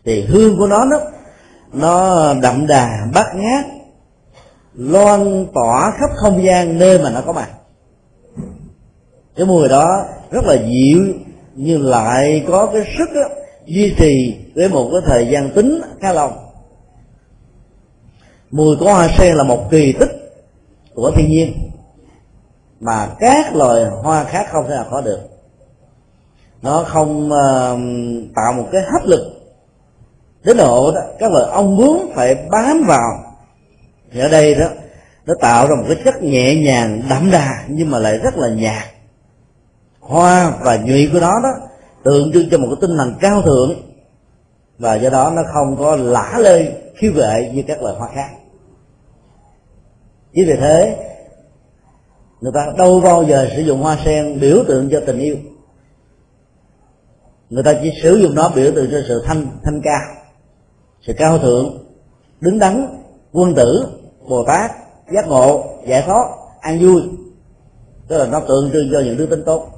thì hương của nó đó nó đậm đà bát ngát loan tỏa khắp không gian nơi mà nó có mặt. Cái mùi đó rất là dịu nhưng lại có cái sức đó, duy trì với một cái thời gian tính khá lâu. Mùi của hoa sen là một kỳ tích của thiên nhiên mà các loài hoa khác không thể nào có được nó không uh, tạo một cái hấp lực đến độ đó. Các loại ong bướm phải bám vào. Thì ở đây đó nó tạo ra một cái chất nhẹ nhàng đậm đà nhưng mà lại rất là nhạt. Hoa và nhụy của nó đó tượng trưng cho một cái tinh thần cao thượng. Và do đó nó không có lả lơi khiêu gợi như các loài hoa khác. Chính vì thế người ta đâu bao giờ sử dụng hoa sen biểu tượng cho tình yêu người ta chỉ sử dụng nó biểu tượng cho sự thanh thanh cao, sự cao thượng, đứng đắn, quân tử, bồ tát, giác ngộ, giải thoát, an vui. Tức là nó tượng trưng cho những đức tính tốt.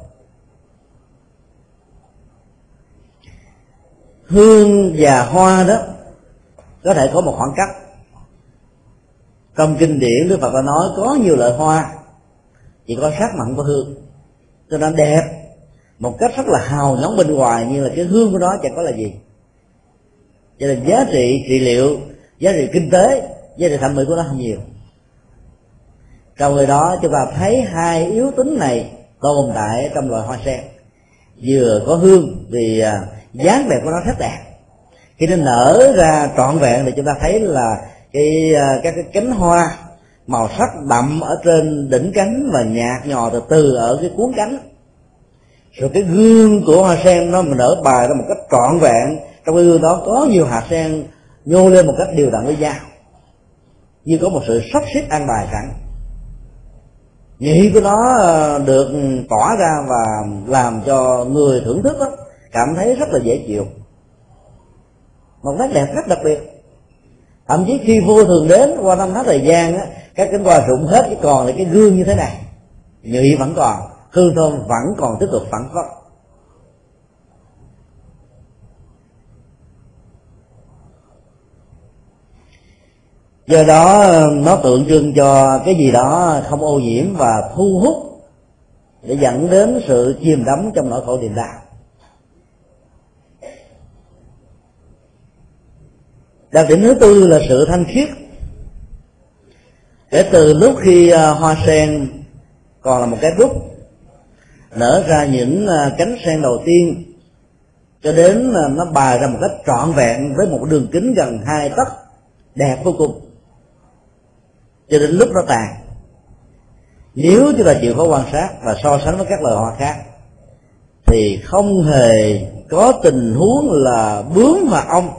Hương và hoa đó có thể có một khoảng cách. Trong kinh điển, đức phật đã nói có nhiều loại hoa, chỉ có sắc mặn của hương. Cho nên đẹp một cách rất là hào nóng bên ngoài, nhưng là cái hương của nó chẳng có là gì. Cho nên giá trị trị liệu, giá trị kinh tế, giá trị thẩm mỹ của nó không nhiều. Trong người đó, chúng ta thấy hai yếu tính này tồn tại trong loài hoa sen. Vừa có hương vì à, dáng đẹp của nó rất đẹp. Khi nó nở ra trọn vẹn thì chúng ta thấy là cái à, các cái cánh hoa màu sắc đậm ở trên đỉnh cánh và nhạt nhò từ từ ở cái cuốn cánh rồi cái gương của hoa sen nó nở bài ra một cách trọn vẹn. Trong cái gương đó có nhiều hạt sen nhô lên một cách đều đặn với nhau. Như có một sự sắp xếp an bài sẵn. Nhị của nó ờ, được tỏa ra và làm cho người thưởng thức đó, cảm thấy rất là dễ chịu. Một nét đẹp rất đặc biệt. Thậm chí khi vua thường đến qua năm tháng thời gian á các cánh hoa rụng hết chỉ còn lại cái gương như thế này. Nhụy vẫn còn hương thơm vẫn còn tiếp tục phản phất. Do đó, nó tượng trưng cho cái gì đó không ô nhiễm và thu hút để dẫn đến sự chìm đắm trong nỗi khổ niềm đau. Đặc điểm thứ tư là sự thanh khiết. Kể từ lúc khi à, hoa sen còn là một cái gốc nở ra những à, cánh sen đầu tiên, cho đến à, nó bài ra một cách trọn vẹn với một đường kính gần hai tấc, đẹp vô cùng. Cho đến lúc nó tàn. Nếu chúng ta chịu khó quan sát và so sánh với các loài hoa khác, thì không hề có tình huống là bướm và ong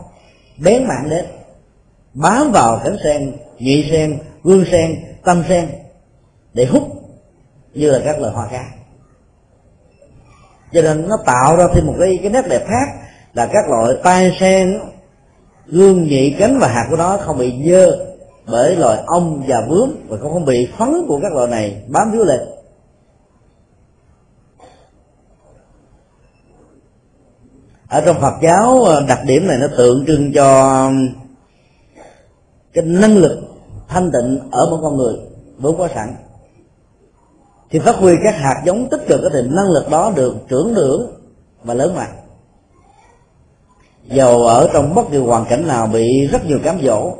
bén mạng đến, bám vào cánh sen, nhị sen, gương sen, tâm sen để hút như là các loài hoa khác cho nên nó tạo ra thêm một cái cái nét đẹp khác là các loại tai sen, gương nhị cánh và hạt của nó không bị dơ bởi loài ong và bướm và cũng không bị phấn của các loài này bám víu lên. Ở trong Phật giáo ờ, đặc điểm này nó tượng trưng cho cái năng lực thanh tịnh ở một con người vốn có sẵn thì phát huy các hạt giống tích cực thì năng lực đó được trưởng dưỡng và lớn mạnh. Dầu ở trong bất kỳ hoàn cảnh nào bị rất nhiều cám dỗ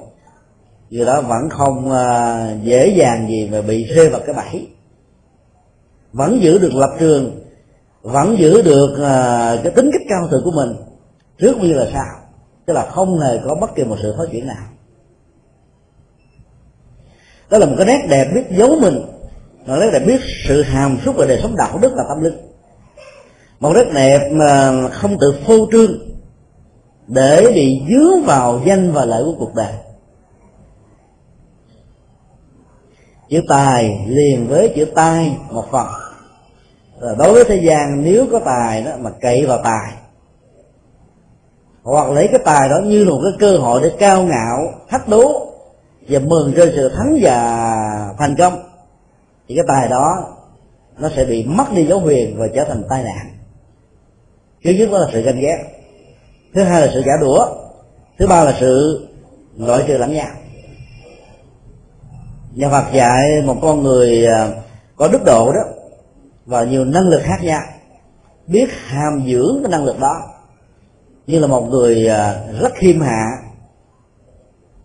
người đó vẫn không à, dễ dàng gì mà bị rơi vào cái bẫy. Vẫn giữ được lập trường, vẫn giữ được à, cái tính cách cao thượng của mình, trước như là sao tức là không hề có bất kỳ một sự phát triển nào. Đó là một cái nét đẹp biết giấu mình mà rất là biết sự hàm xúc về đời sống đạo đức và tâm linh. Một nét đẹp mà không tự phô trương để bị dướng vào danh và lợi của cuộc đời. Chữ tài liền với chữ tai một phần. Rồi đối với thế gian, nếu có tài đó, mà cậy vào tài. Hoặc lấy cái tài đó như là một cái cơ hội để cao ngạo, thách đố và mừng trên sự thắng và thành công thì cái tài đó, nó sẽ bị mất đi dấu huyền và trở thành tai nạn. Thứ nhất đó là sự ganh ghét. Thứ hai là sự giả đũa. Thứ ba là sự loại trừ lẫn nhau nhà Phật dạy một con người à, có đức độ đó và nhiều năng lực khác nhau, biết hàm dưỡng cái năng lực đó. Như là một người à, rất khiêm hạ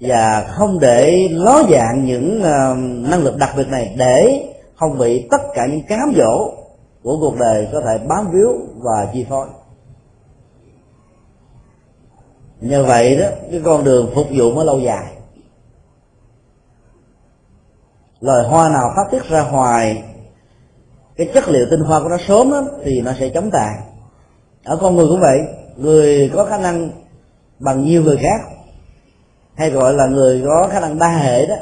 và không để ló dạng những à, năng lực đặc biệt này để không bị tất cả những cám dỗ của cuộc đời có thể bám víu và chi phối. Nhờ vậy đó cái con đường phục vụ mới lâu dài. Loài hoa nào phát tiết ra hoài cái chất liệu tinh hoa của nó sớm đó, thì nó sẽ chống tàn. Ở con người cũng vậy người có khả năng bằng nhiều người khác hay gọi là người có khả năng đa hệ đó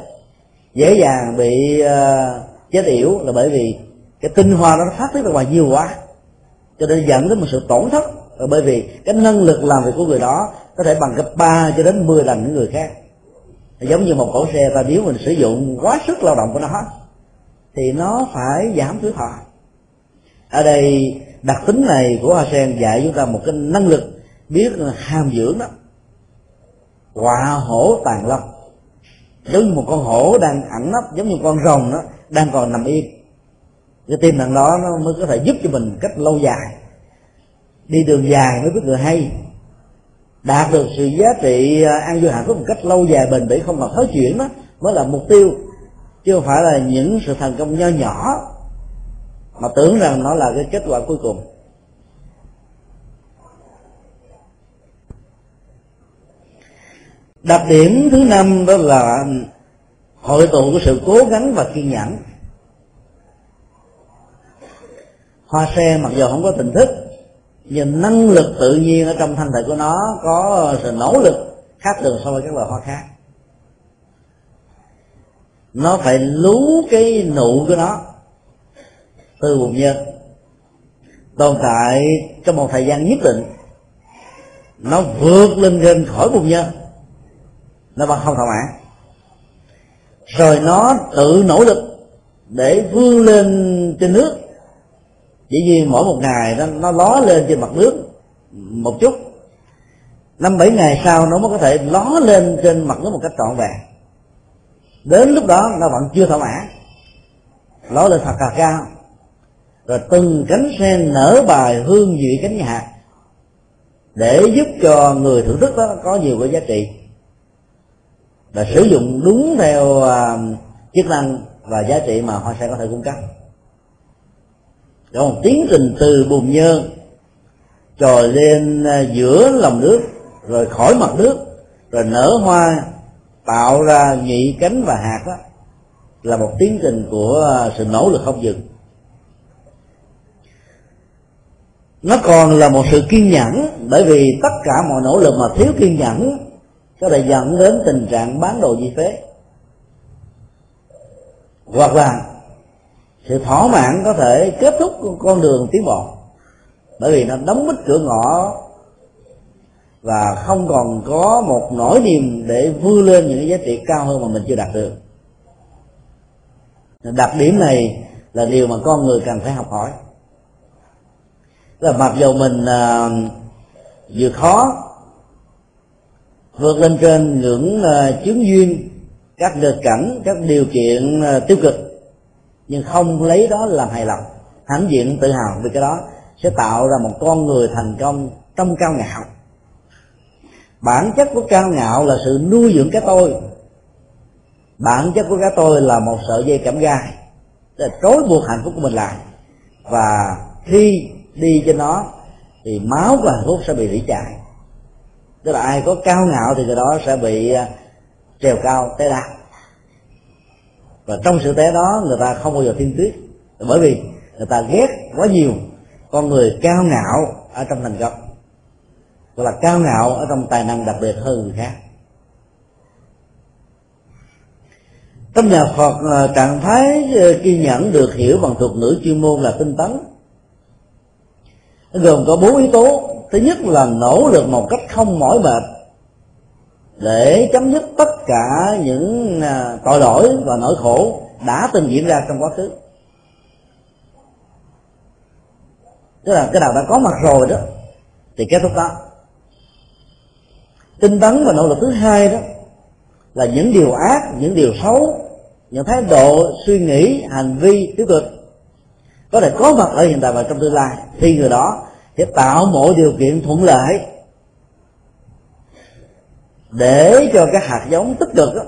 dễ dàng bị uh, chết yểu là bởi vì cái tinh hoa đó nó phát tiết ra ngoài nhiều quá, cho nên dẫn đến một sự tổn thất. Là bởi vì cái năng lực làm việc của người đó có thể bằng gấp ba cho đến 10 lần những người khác. Giống như một cỗ xe ta nếu mình sử dụng quá sức lao động của nó, thì nó phải giảm tuổi thọ. Ở đây, đặc tính này của hoa sen dạy chúng ta một cái năng lực biết hàm dưỡng đó. Họa hổ tàn lâm giống như một con hổ đang ẩn nấp, giống như con rồng đó đang còn nằm yên cái tim năng đó nó mới có thể giúp cho mình cách lâu dài. Đi đường dài mới biết người hay. Đạt được sự giá trị à, an vui hạnh phúc một cách lâu dài bền bỉ không còn thói chuyển đó, mới là mục tiêu. Chứ không phải là những sự thành công nho nhỏ mà tưởng rằng nó là cái kết quả cuối cùng. Đặc điểm thứ năm đó là hội tụ của sự cố gắng và kiên nhẫn. Hoa sen mặc dù không có tình thức, nhưng năng lực tự nhiên ở trong thân thể của nó có sự nỗ lực khác thường so với các loài hoa khác. Nó phải lú cái nụ của nó từ bùn nhân. Tồn tại trong một thời gian nhất định, nó vượt lên trên khỏi bùn nhân. Nó vẫn không thỏa mãn rồi nó tự nỗ lực để vươn lên trên nước. Chỉ vì mỗi một ngày nó, nó ló lên trên mặt nước một chút. Năm bảy ngày sau nó mới có thể ló lên trên mặt nước một cách trọn vẹn. Đến lúc đó nó vẫn chưa thỏa mãn. Ló lên thật là cao. Rồi từng cánh sen nở bài hương vị cánh hạt để giúp cho người thưởng thức đó có nhiều cái giá trị và sử dụng đúng theo uh, chức năng và giá trị mà hoa sen có thể cung cấp. Còn tiến trình từ bùn nhơ, trồi lên à, giữa lòng nước rồi khỏi mặt nước rồi nở hoa tạo ra nhị cánh và hạt đó là một tiến trình của à, sự nỗ lực không dừng. Nó còn là một sự kiên nhẫn bởi vì tất cả mọi nỗ lực mà thiếu kiên nhẫn có thể dẫn đến tình trạng bán đồ di phế. Hoặc là sự thỏa mãn có thể kết thúc con đường tiến bộ. Bởi vì nó đóng bít cửa ngõ và không còn có một nỗi niềm để vươn lên những giá trị cao hơn mà mình chưa đạt được. Đặc điểm này là điều mà con người cần phải học hỏi. Là mặc dù mình uh, vừa khó vượt lên trên ngưỡng à, chứng duyên các nghịch cảnh các điều kiện à, tiêu cực. Nhưng không lấy đó làm hài lòng hãnh diện tự hào vì cái đó sẽ tạo ra một con người thành công trong cao ngạo. Bản chất của cao ngạo là sự nuôi dưỡng cái tôi. Bản chất của cái tôi là một sợi dây cảm gai để trói buộc hạnh phúc của mình lại. Và khi đi trên nó thì máu và hạnh phúc sẽ bị rỉ chạy tức là ai có cao ngạo thì người đó sẽ bị à, trèo cao, té đa và trong sự té đó, người ta không bao giờ thiên tuyết. Bởi vì người ta ghét quá nhiều con người cao ngạo ở trong thành công gọi là cao ngạo ở trong tài năng đặc biệt hơn người khác. Trong nhà Phật à, trạng thái à, kiên nhẫn được hiểu bằng thuật ngữ chuyên môn là tinh tấn nó gồm có bốn yếu tố. Thứ nhất là nỗ lực một cách không mỏi mệt, để chấm dứt tất cả những à, tội lỗi và nỗi khổ đã từng diễn ra trong quá khứ. Tức là cái nào đã có mặt rồi đó, thì kết thúc đó. Tinh tấn và nỗ lực thứ hai đó là những điều ác, những điều xấu, những thái độ, suy nghĩ, hành vi tiêu cực có thể có mặt ở hiện tại và trong tương lai. Thì người đó sẽ tạo mọi điều kiện thuận lợi để cho cái hạt giống tích cực đó,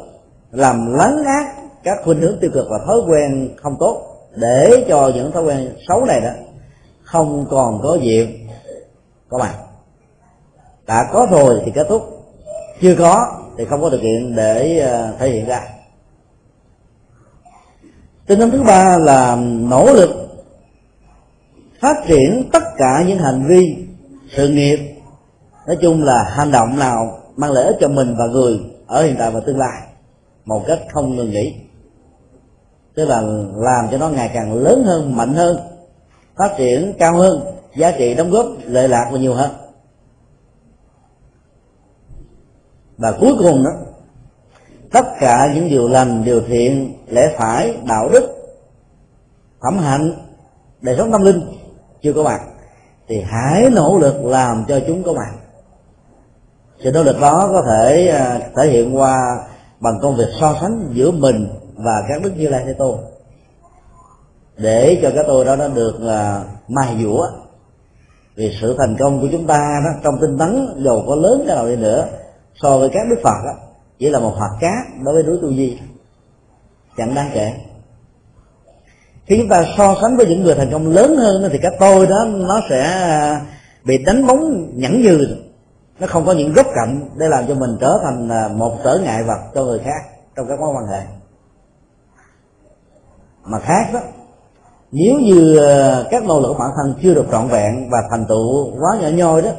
làm lấn át các khuynh hướng tiêu cực và thói quen không tốt để cho những thói quen xấu này đó không còn có dịp có mặt. Đã có rồi thì kết thúc chưa có thì không có điều kiện để ờ, thể hiện ra. Tinh thần thứ ba là nỗ lực phát triển tất cả những hành vi, sự nghiệp, nói chung là hành động nào mang lợi ích cho mình và người ở hiện tại và tương lai một cách không ngừng nghỉ. Tức là làm cho nó ngày càng lớn hơn, mạnh hơn, phát triển cao hơn, giá trị đóng góp, lợi lạc và nhiều hơn. Và cuối cùng đó, tất cả những điều lành, điều thiện, lẽ phải, đạo đức, phẩm hạnh, đời sống tâm linh chưa có bằng thì hãy nỗ lực làm cho chúng có bằng. Sự nỗ lực đó có thể à, thể hiện qua bằng công việc so sánh giữa mình và các đức như lai thế tôn. Để cho cái tôi đó nó được à, uh, mai dũa. Vì sự thành công của chúng ta đó trong tinh tấn dù có lớn cái nào đi nữa so với các đức phật đó chỉ là một hạt cát đối với núi tu di chẳng đáng kể khi chúng ta so sánh với những người thành công lớn hơn thì cái tôi đó, nó sẽ à, bị đánh bóng nhẫn như nó không có những góc cạnh để làm cho mình trở thành à, một trở ngại vật cho người khác trong các mối quan hệ. Mà khác đó, nếu như à, các nỗ lực bản thân chưa được trọn vẹn và thành tựu quá nhỏ nhoi đó,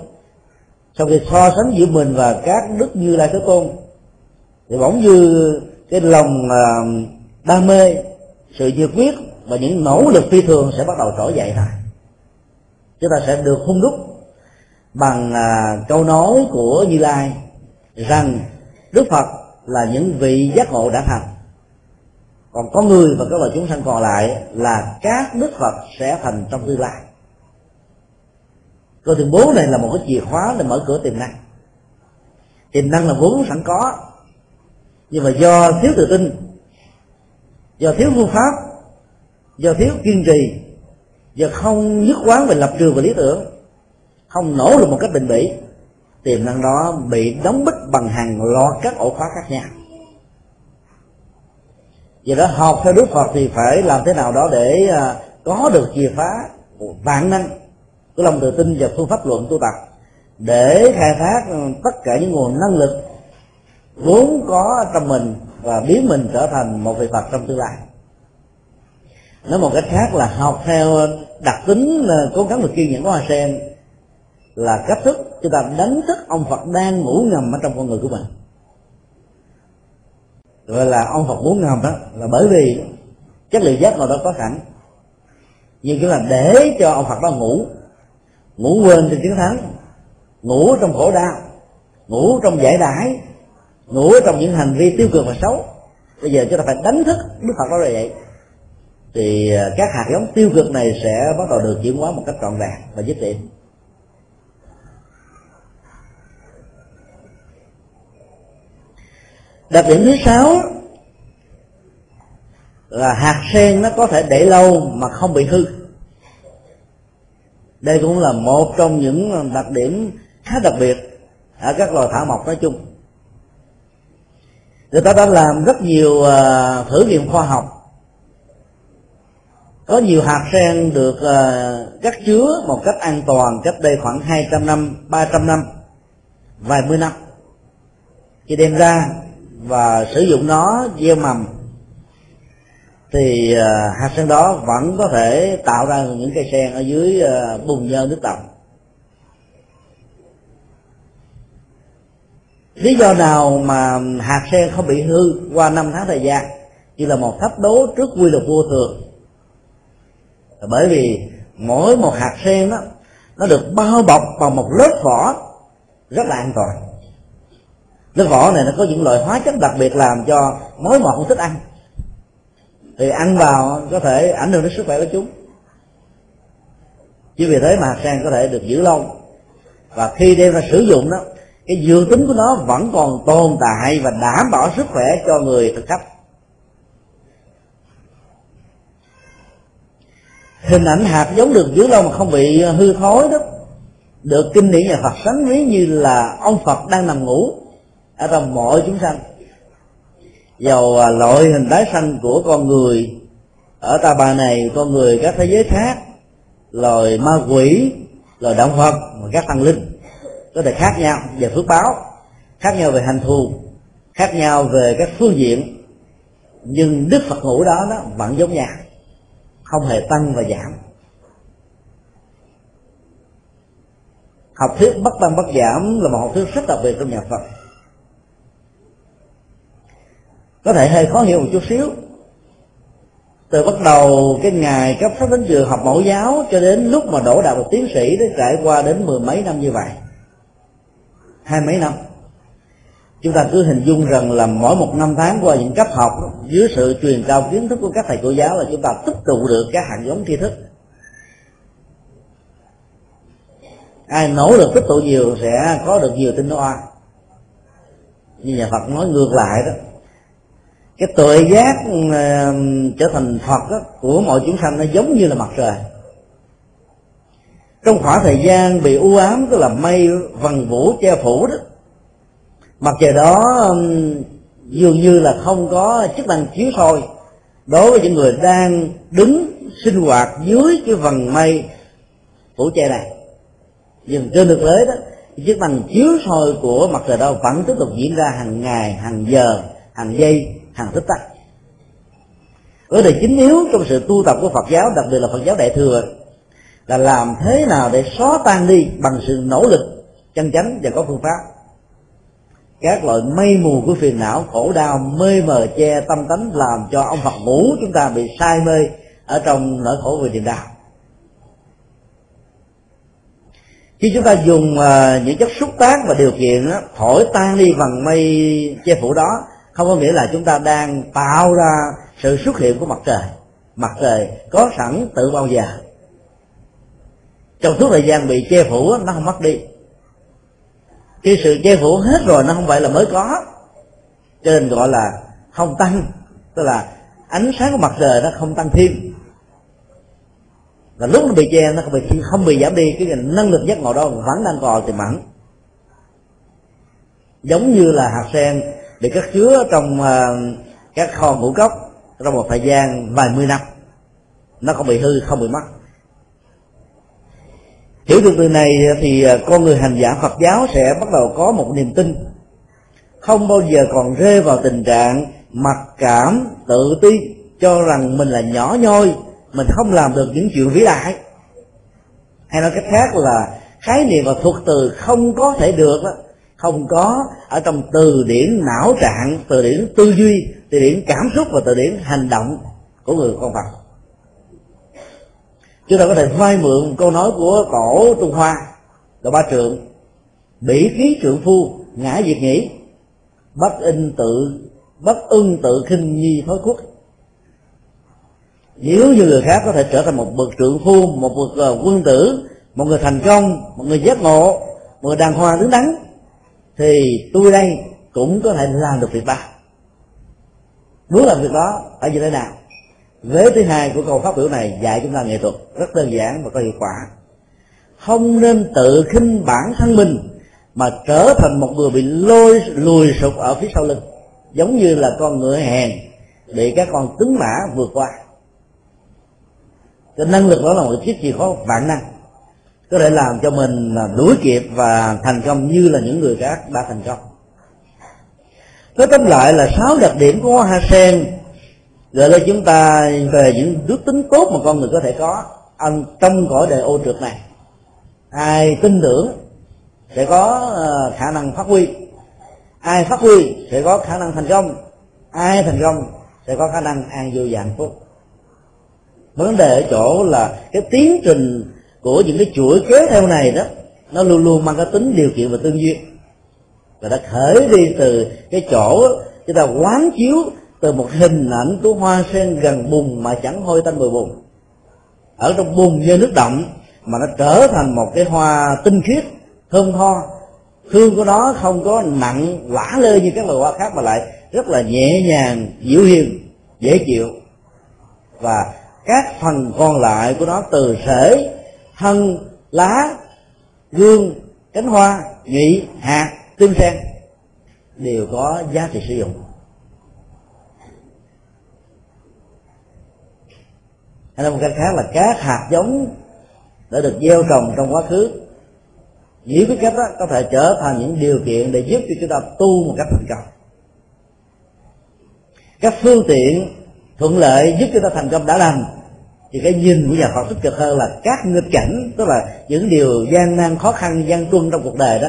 sau khi so sánh giữa mình và các đức như lai thế tôn, thì bỗng như cái lòng đam mê, sự nhiệt quyết và những nỗ lực phi thường sẽ bắt đầu trỗi dậy thôi. Chúng ta sẽ được hung đúc bằng à, câu nói của như lai rằng đức phật là những vị giác ngộ đã thành. Còn có người và các loài chúng sanh còn lại là các đức phật sẽ thành trong tương lai. Câu thứ bốn này là một cái chìa khóa để mở cửa tiềm năng. Tiềm năng là vốn sẵn có. Nhưng mà do thiếu tự tin do thiếu phương pháp do thiếu kiên trì, do không nhất quán về lập trường và lý tưởng, không nỗ lực một cách bình bỉ, tiềm năng đó bị đóng bích bằng hàng loạt các ổ khóa khác nhau. Do đó, học theo đức phật thì phải làm thế nào đó để à, có được chìa phá vạn năng của lòng tự tin và phương pháp luận tu tập để khai thác ừ, tất cả những nguồn năng lực vốn có trong mình và biến mình trở thành một vị phật trong tương lai nói một cách khác là học theo đặc tính ờ, cố gắng được kiên nhẫn của hoa sen là cách thức chúng ta đánh thức ông phật đang ngủ ngầm ở trong con người của mình. Gọi là ông phật ngủ ngầm đó là bởi vì chất liệu giác ngộ đó có sẵn. Nhưng chúng là để cho ông phật đó ngủ ngủ quên trên chiến thắng, ngủ trong khổ đau, ngủ trong giải đãi, ngủ trong những hành vi tiêu cực và xấu. Bây giờ chúng ta phải đánh thức đức phật đó là vậy thì à, các hạt giống tiêu cực này sẽ bắt đầu được chuyển hóa một cách trọn vẹn và dứt điểm. Đặc điểm thứ sáu là hạt sen nó có thể để lâu mà không bị hư. Đây cũng là một trong những đặc điểm khá đặc biệt ở các loài thảo mộc nói chung. Người ta đã làm rất nhiều à, thử nghiệm khoa học có nhiều hạt sen được ờ, uh, cắt chứa một cách an toàn cách đây khoảng 200 năm 300 năm vài mươi năm. Khi đem ra và sử dụng nó gieo mầm thì uh, hạt sen đó vẫn có thể tạo ra những cây sen ở dưới uh, bùn nhơ nước tầm lý do nào mà hạt sen không bị hư qua năm tháng thời gian như là một thách đố trước quy luật vô thường bởi vì mỗi một hạt sen đó nó được bao bọc bằng một lớp vỏ rất là an toàn. Lớp vỏ này nó có những loại hóa chất đặc biệt làm cho mối mọt không thích ăn. Thì ăn vào có thể ảnh hưởng đến sức khỏe của chúng. Chứ vì thế mà hạt sen có thể được giữ lâu. Và khi đem ra sử dụng đó, cái dược tính của nó vẫn còn tồn tại và đảm bảo sức khỏe cho người thực khách. Hình ảnh hạt giống được giữ lâu mà không bị ờ, hư thối đó, được kinh điển nhà Phật sánh ví như là ông Phật đang nằm ngủ ở trong mọi chúng sanh. Dầu ờ, loại hình tái sanh của con người ở ta bà này, con người các thế giới khác, loài ma quỷ, loài động vật và các tăng linh có thể khác nhau về phước báo, khác nhau về hành thù, khác nhau về các phương diện. Nhưng đức phật ngủ đó, nó vẫn giống nhau không hề tăng và giảm. Học thuyết bất tăng bất giảm là một học thuyết rất đặc biệt trong nhà phật. Có thể hơi khó hiểu một chút xíu. Từ bắt đầu cái ngày cấp sách đến trường học mẫu giáo cho đến lúc mà đổ đạo một tiến sĩ đã trải qua đến mười mấy năm như vậy. Hai mấy năm chúng ta cứ hình dung rằng là mỗi một năm tháng qua những cấp học dưới sự truyền cao kiến thức của các thầy cô giáo là chúng ta tích tụ được các hạt giống tri thức. Ai nỗ lực tích tụ nhiều sẽ có được nhiều tinh hoa. Như nhà Phật nói ngược lại đó cái tuệ giác ờ, trở thành Phật đó, của mọi chúng sanh nó giống như là mặt trời. Trong khoảng thời gian bị u ám tức là mây vần vũ che phủ đó mặt trời đó dường như là không có chức năng chiếu soi đối với những người đang đứng sinh hoạt dưới cái vầng mây phủ che này. Nhưng trên thực tế đó chức năng chiếu soi của mặt trời đó vẫn tiếp tục diễn ra hàng ngày, hàng giờ, hàng giây, hàng tích tắc. Vấn đề chính yếu trong sự tu tập của phật giáo, đặc biệt là phật giáo đại thừa, là làm thế nào để xóa tan đi bằng sự nỗ lực, chân chánh và có phương pháp các loại mây mù của phiền não khổ đau mê mờ che tâm tánh làm cho ông phật ngủ chúng ta bị sai mê ở trong nỗi khổ về niềm đau. Khi chúng ta dùng uh, những chất xúc tác và điều kiện đó, thổi tan đi bằng mây che phủ đó không có nghĩa là chúng ta đang tạo ra sự xuất hiện của mặt trời. Mặt trời có sẵn tự bao giờ. Trong suốt thời gian bị che phủ nó không mất đi khi sự che phủ hết rồi nó không phải là mới có. Cho nên gọi là không tăng tức là ánh sáng của mặt trời nó không tăng thêm. Và lúc nó bị che nó không bị không bị giảm đi cái năng lực giác ngộ đó vẫn đang còn tiềm ẩn. Giống như là hạt sen bị cất chứa trong uh, các kho ngũ cốc trong một thời gian vài mươi năm. Nó không bị hư không bị mất hiểu được từ này thì à, con người hành giả Phật giáo sẽ bắt đầu có một niềm tin. Không bao giờ còn rơi vào tình trạng mặc cảm tự ti cho rằng mình là nhỏ nhoi mình không làm được những chuyện vĩ đại. Hay nói cách khác là khái niệm và thuật từ không có thể được đó, không có ở trong từ điển não trạng từ điển tư duy từ điển cảm xúc và từ điển hành động của người con Phật chúng ta có thể vay mượn câu nói của tổ trung hoa, là ba trượng. Bỉ khí trượng phu, ngã diệt nghĩ bất in tự bất ưng tự khinh nhi thói quốc nếu như người khác có thể trở thành một bậc trượng phu, một bậc ờ, quân tử, một người thành công, một người giác ngộ, một người đàng hoàng đứng đắn, thì tôi đây cũng có thể làm được việc ba. Muốn làm việc đó, phải như thế nào? Vế thứ hai của câu phát biểu này dạy chúng ta nghệ thuật rất đơn giản và có hiệu quả. Không nên tự khinh bản thân mình mà trở thành một người bị lôi, lùi sụp ở phía sau lưng, giống như là con ngựa hèn bị các con tướng mã vượt qua. Cái năng lực đó là một chiếc chìa khóa vạn năng. Có thể làm cho mình đuổi kịp và thành công như là những người khác đã thành công. Nói tóm lại là sáu đặc điểm của hoa sen gợi lên chúng ta về những đức tính tốt mà con người có thể có, ăn trong cõi đời ô trượt này. Ai tin tưởng sẽ có ờ, khả năng phát huy. Ai phát huy sẽ có khả năng thành công. Ai thành công sẽ có khả năng an vui và hạnh phúc. Vấn đề ở chỗ là cái tiến trình của những cái chuỗi kế theo này đó, nó luôn luôn mang cái tính điều kiện và tương duyên và đã khởi đi từ cái chỗ chúng ta quán chiếu từ một hình ảnh của hoa sen gần bùn mà chẳng hôi tanh mùi bùn ở trong bùn như nước động mà nó trở thành một cái hoa tinh khiết, thơm tho. Hương của nó không có nặng, quả lơ như các loài hoa khác mà lại rất là nhẹ nhàng, dịu hiền, dễ chịu. Và các phần còn lại của nó từ rễ thân lá, gương, cánh hoa, nhụy, hạt tim sen đều có giá trị sử dụng. Hay là một cách khác là các hạt giống đã được gieo trồng trong quá khứ. Những cái cách đó, có thể trở thành những điều kiện để giúp cho chúng ta tu một cách thành công. Các phương tiện thuận lợi giúp chúng ta thành công đã làm thì cái nhìn của nhà Phật tích cực hơn là các nghịch cảnh, tức là những điều gian nan khó khăn, gian truân trong cuộc đời đó,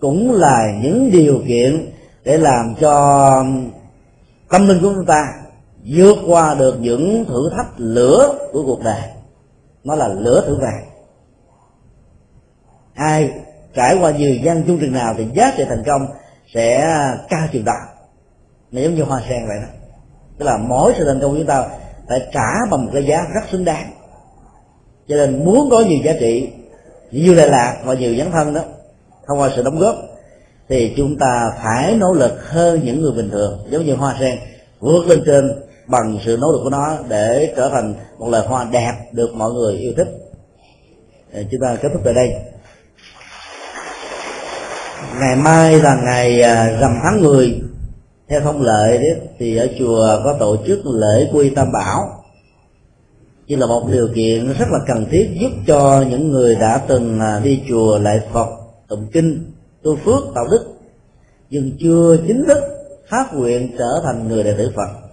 cũng là những điều kiện để làm cho tâm linh của chúng ta vượt qua được những thử thách lửa của cuộc đời. Nó là lửa thử vàng. Ai trải qua nhiều gian chung trình nào thì giá trị thành công sẽ cao chiều đạt nó giống như hoa sen vậy đó. Tức là mỗi sự thành công của chúng ta phải trả bằng một cái giá rất xứng đáng. Cho nên muốn có nhiều giá trị, nhiều lệ lạc và nhiều dấn thân đó, thông qua sự đóng góp, thì chúng ta phải nỗ lực hơn những người bình thường. Giống như hoa sen vượt lên trên bằng sự nỗ lực của nó để trở thành một loài hoa đẹp được mọi người yêu thích. Chúng ta kết thúc tại đây. Ngày mai là ngày à, rằm tháng 10 theo thông lệ đấy, thì ở chùa có tổ chức lễ quy tam bảo. Chỉ là một điều kiện rất là cần thiết giúp cho những người đã từng à, đi chùa lại phật, tụng kinh, tu phước tạo đức, nhưng chưa chính thức phát nguyện trở thành người đệ tử phật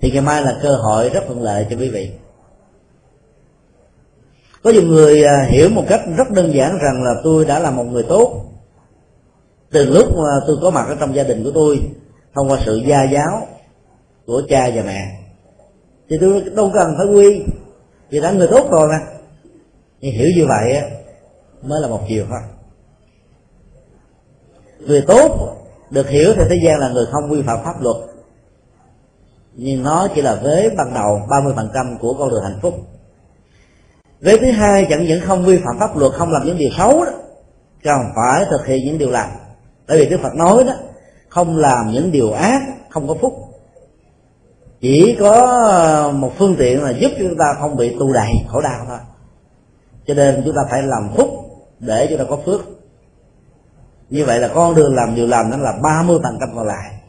thì ngày mai là cơ hội rất thuận lợi cho quý vị. Có nhiều người à, hiểu một cách rất đơn giản rằng là tôi đã là một người tốt. Từ lúc mà tôi có mặt ở trong gia đình của tôi, thông qua sự gia giáo của cha và mẹ. Thì tôi đâu cần phải quy, vì đã người tốt rồi mà. Nhưng hiểu như vậy mới là một chiều thôi. Người tốt được hiểu thì thế gian là người không vi phạm pháp luật nhưng nó chỉ là vế ban đầu 30% của con đường hạnh phúc. Vế thứ hai, chẳng những không vi phạm pháp luật, không làm những điều xấu đó còn phải thực hiện những điều lành. Bởi vì đức phật nói đó, không làm những điều ác, không có phúc. Chỉ có một phương tiện là giúp chúng ta không bị tu đầy khổ đau thôi. Cho nên chúng ta phải làm phúc để chúng ta có phước. Như vậy là con đường làm điều làm nó là 30 phần trăm còn lại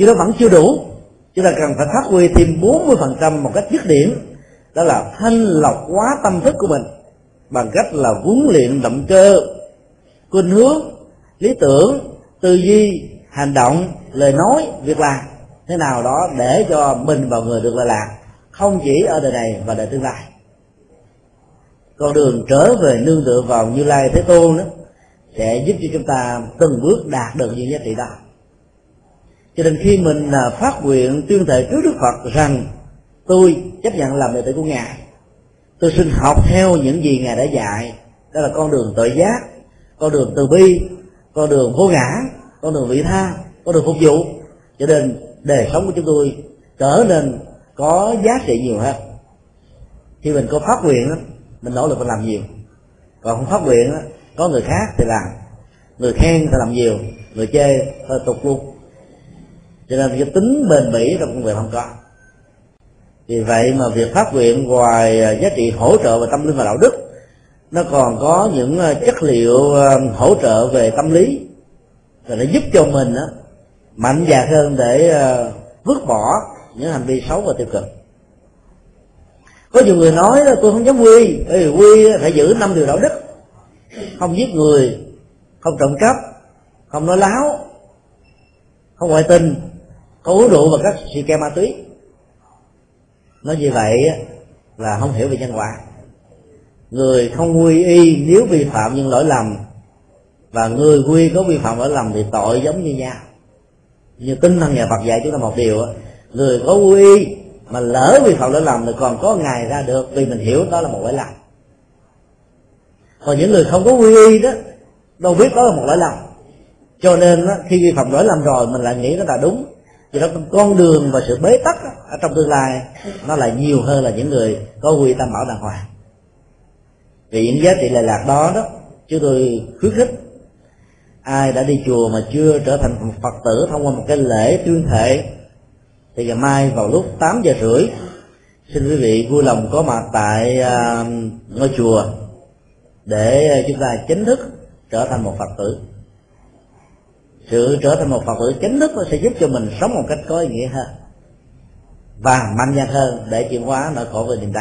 nhưng nó vẫn chưa đủ. Chúng ta cần phải phát huy thêm 40% một cách dứt điểm. Đó là thanh lọc quá tâm thức của mình bằng cách là huấn luyện động cơ, khuynh hướng, lý tưởng, tư duy, hành động, lời nói, việc làm. Thế nào đó để cho mình và người được lợi lạc không chỉ ở đời này và đời tương lai. Con đường trở về nương tựa vào như lai thế tôn đó sẽ giúp cho chúng ta từng bước đạt được những giá trị đó cho nên khi mình à, phát nguyện tuyên thệ trước đức phật rằng, tôi chấp nhận làm đệ tử của ngài. Tôi xin học theo những gì ngài đã dạy. Đó là con đường tội giác, con đường từ bi, con đường vô ngã, con đường vị tha, con đường phục vụ. Cho nên đời sống của chúng tôi trở nên có giá trị nhiều hơn. Khi mình có phát nguyện mình nỗ lực mình làm nhiều. Còn không phát nguyện có người khác thì làm. Người khen thì làm nhiều, người chê thì tục luôn cho nên cái tính bền bỉ trong công việc không có. Vì vậy mà việc phát nguyện ngoài à, giá trị hỗ trợ về tâm linh và đạo đức nó còn có những à, chất liệu à, hỗ trợ về tâm lý. Rồi nó giúp cho mình đó, mạnh dạn hơn để vứt bỏ những hành vi xấu và tiêu cực. Có nhiều người nói là tôi không dám quy bởi vì quy phải giữ năm điều đạo đức. Không giết người không trộm cắp không nói láo không ngoại tình không uống rượu và các sự ke ma túy. Nói như vậy là không hiểu về nhân quả. Người không quy y nếu vi phạm những lỗi lầm, và người quy có vi phạm lỗi lầm thì tội giống như nhau. Như tinh thần nhà Phật dạy chúng ta một điều người có quy mà lỡ vi phạm lỗi lầm thì còn có ngày ra được vì mình hiểu đó là một lỗi lầm. Còn những người không có quy y đó, đâu biết đó là một lỗi lầm. Cho nên khi vi phạm lỗi lầm rồi, mình lại nghĩ nó là đúng do đó con đường và sự bế tắc ở trong tương lai, nó lại nhiều hơn là những người có quy tâm bảo đàng hoàng. Vì những giá trị lệ lạc đó đó chúng tôi khuyến khích ai đã đi chùa mà chưa trở thành một phật tử thông qua một cái lễ tuyên thệ, thì ngày mai vào lúc 8 giờ rưỡi, xin quý vị vui lòng có mặt tại à, ngôi chùa để à, chúng ta chính thức trở thành một phật tử sự trở thành một phật tử chính thức sẽ giúp cho mình sống một cách có ý nghĩa hơn và mạnh dạn hơn để chuyển hóa nỗi khổ về niềm đau.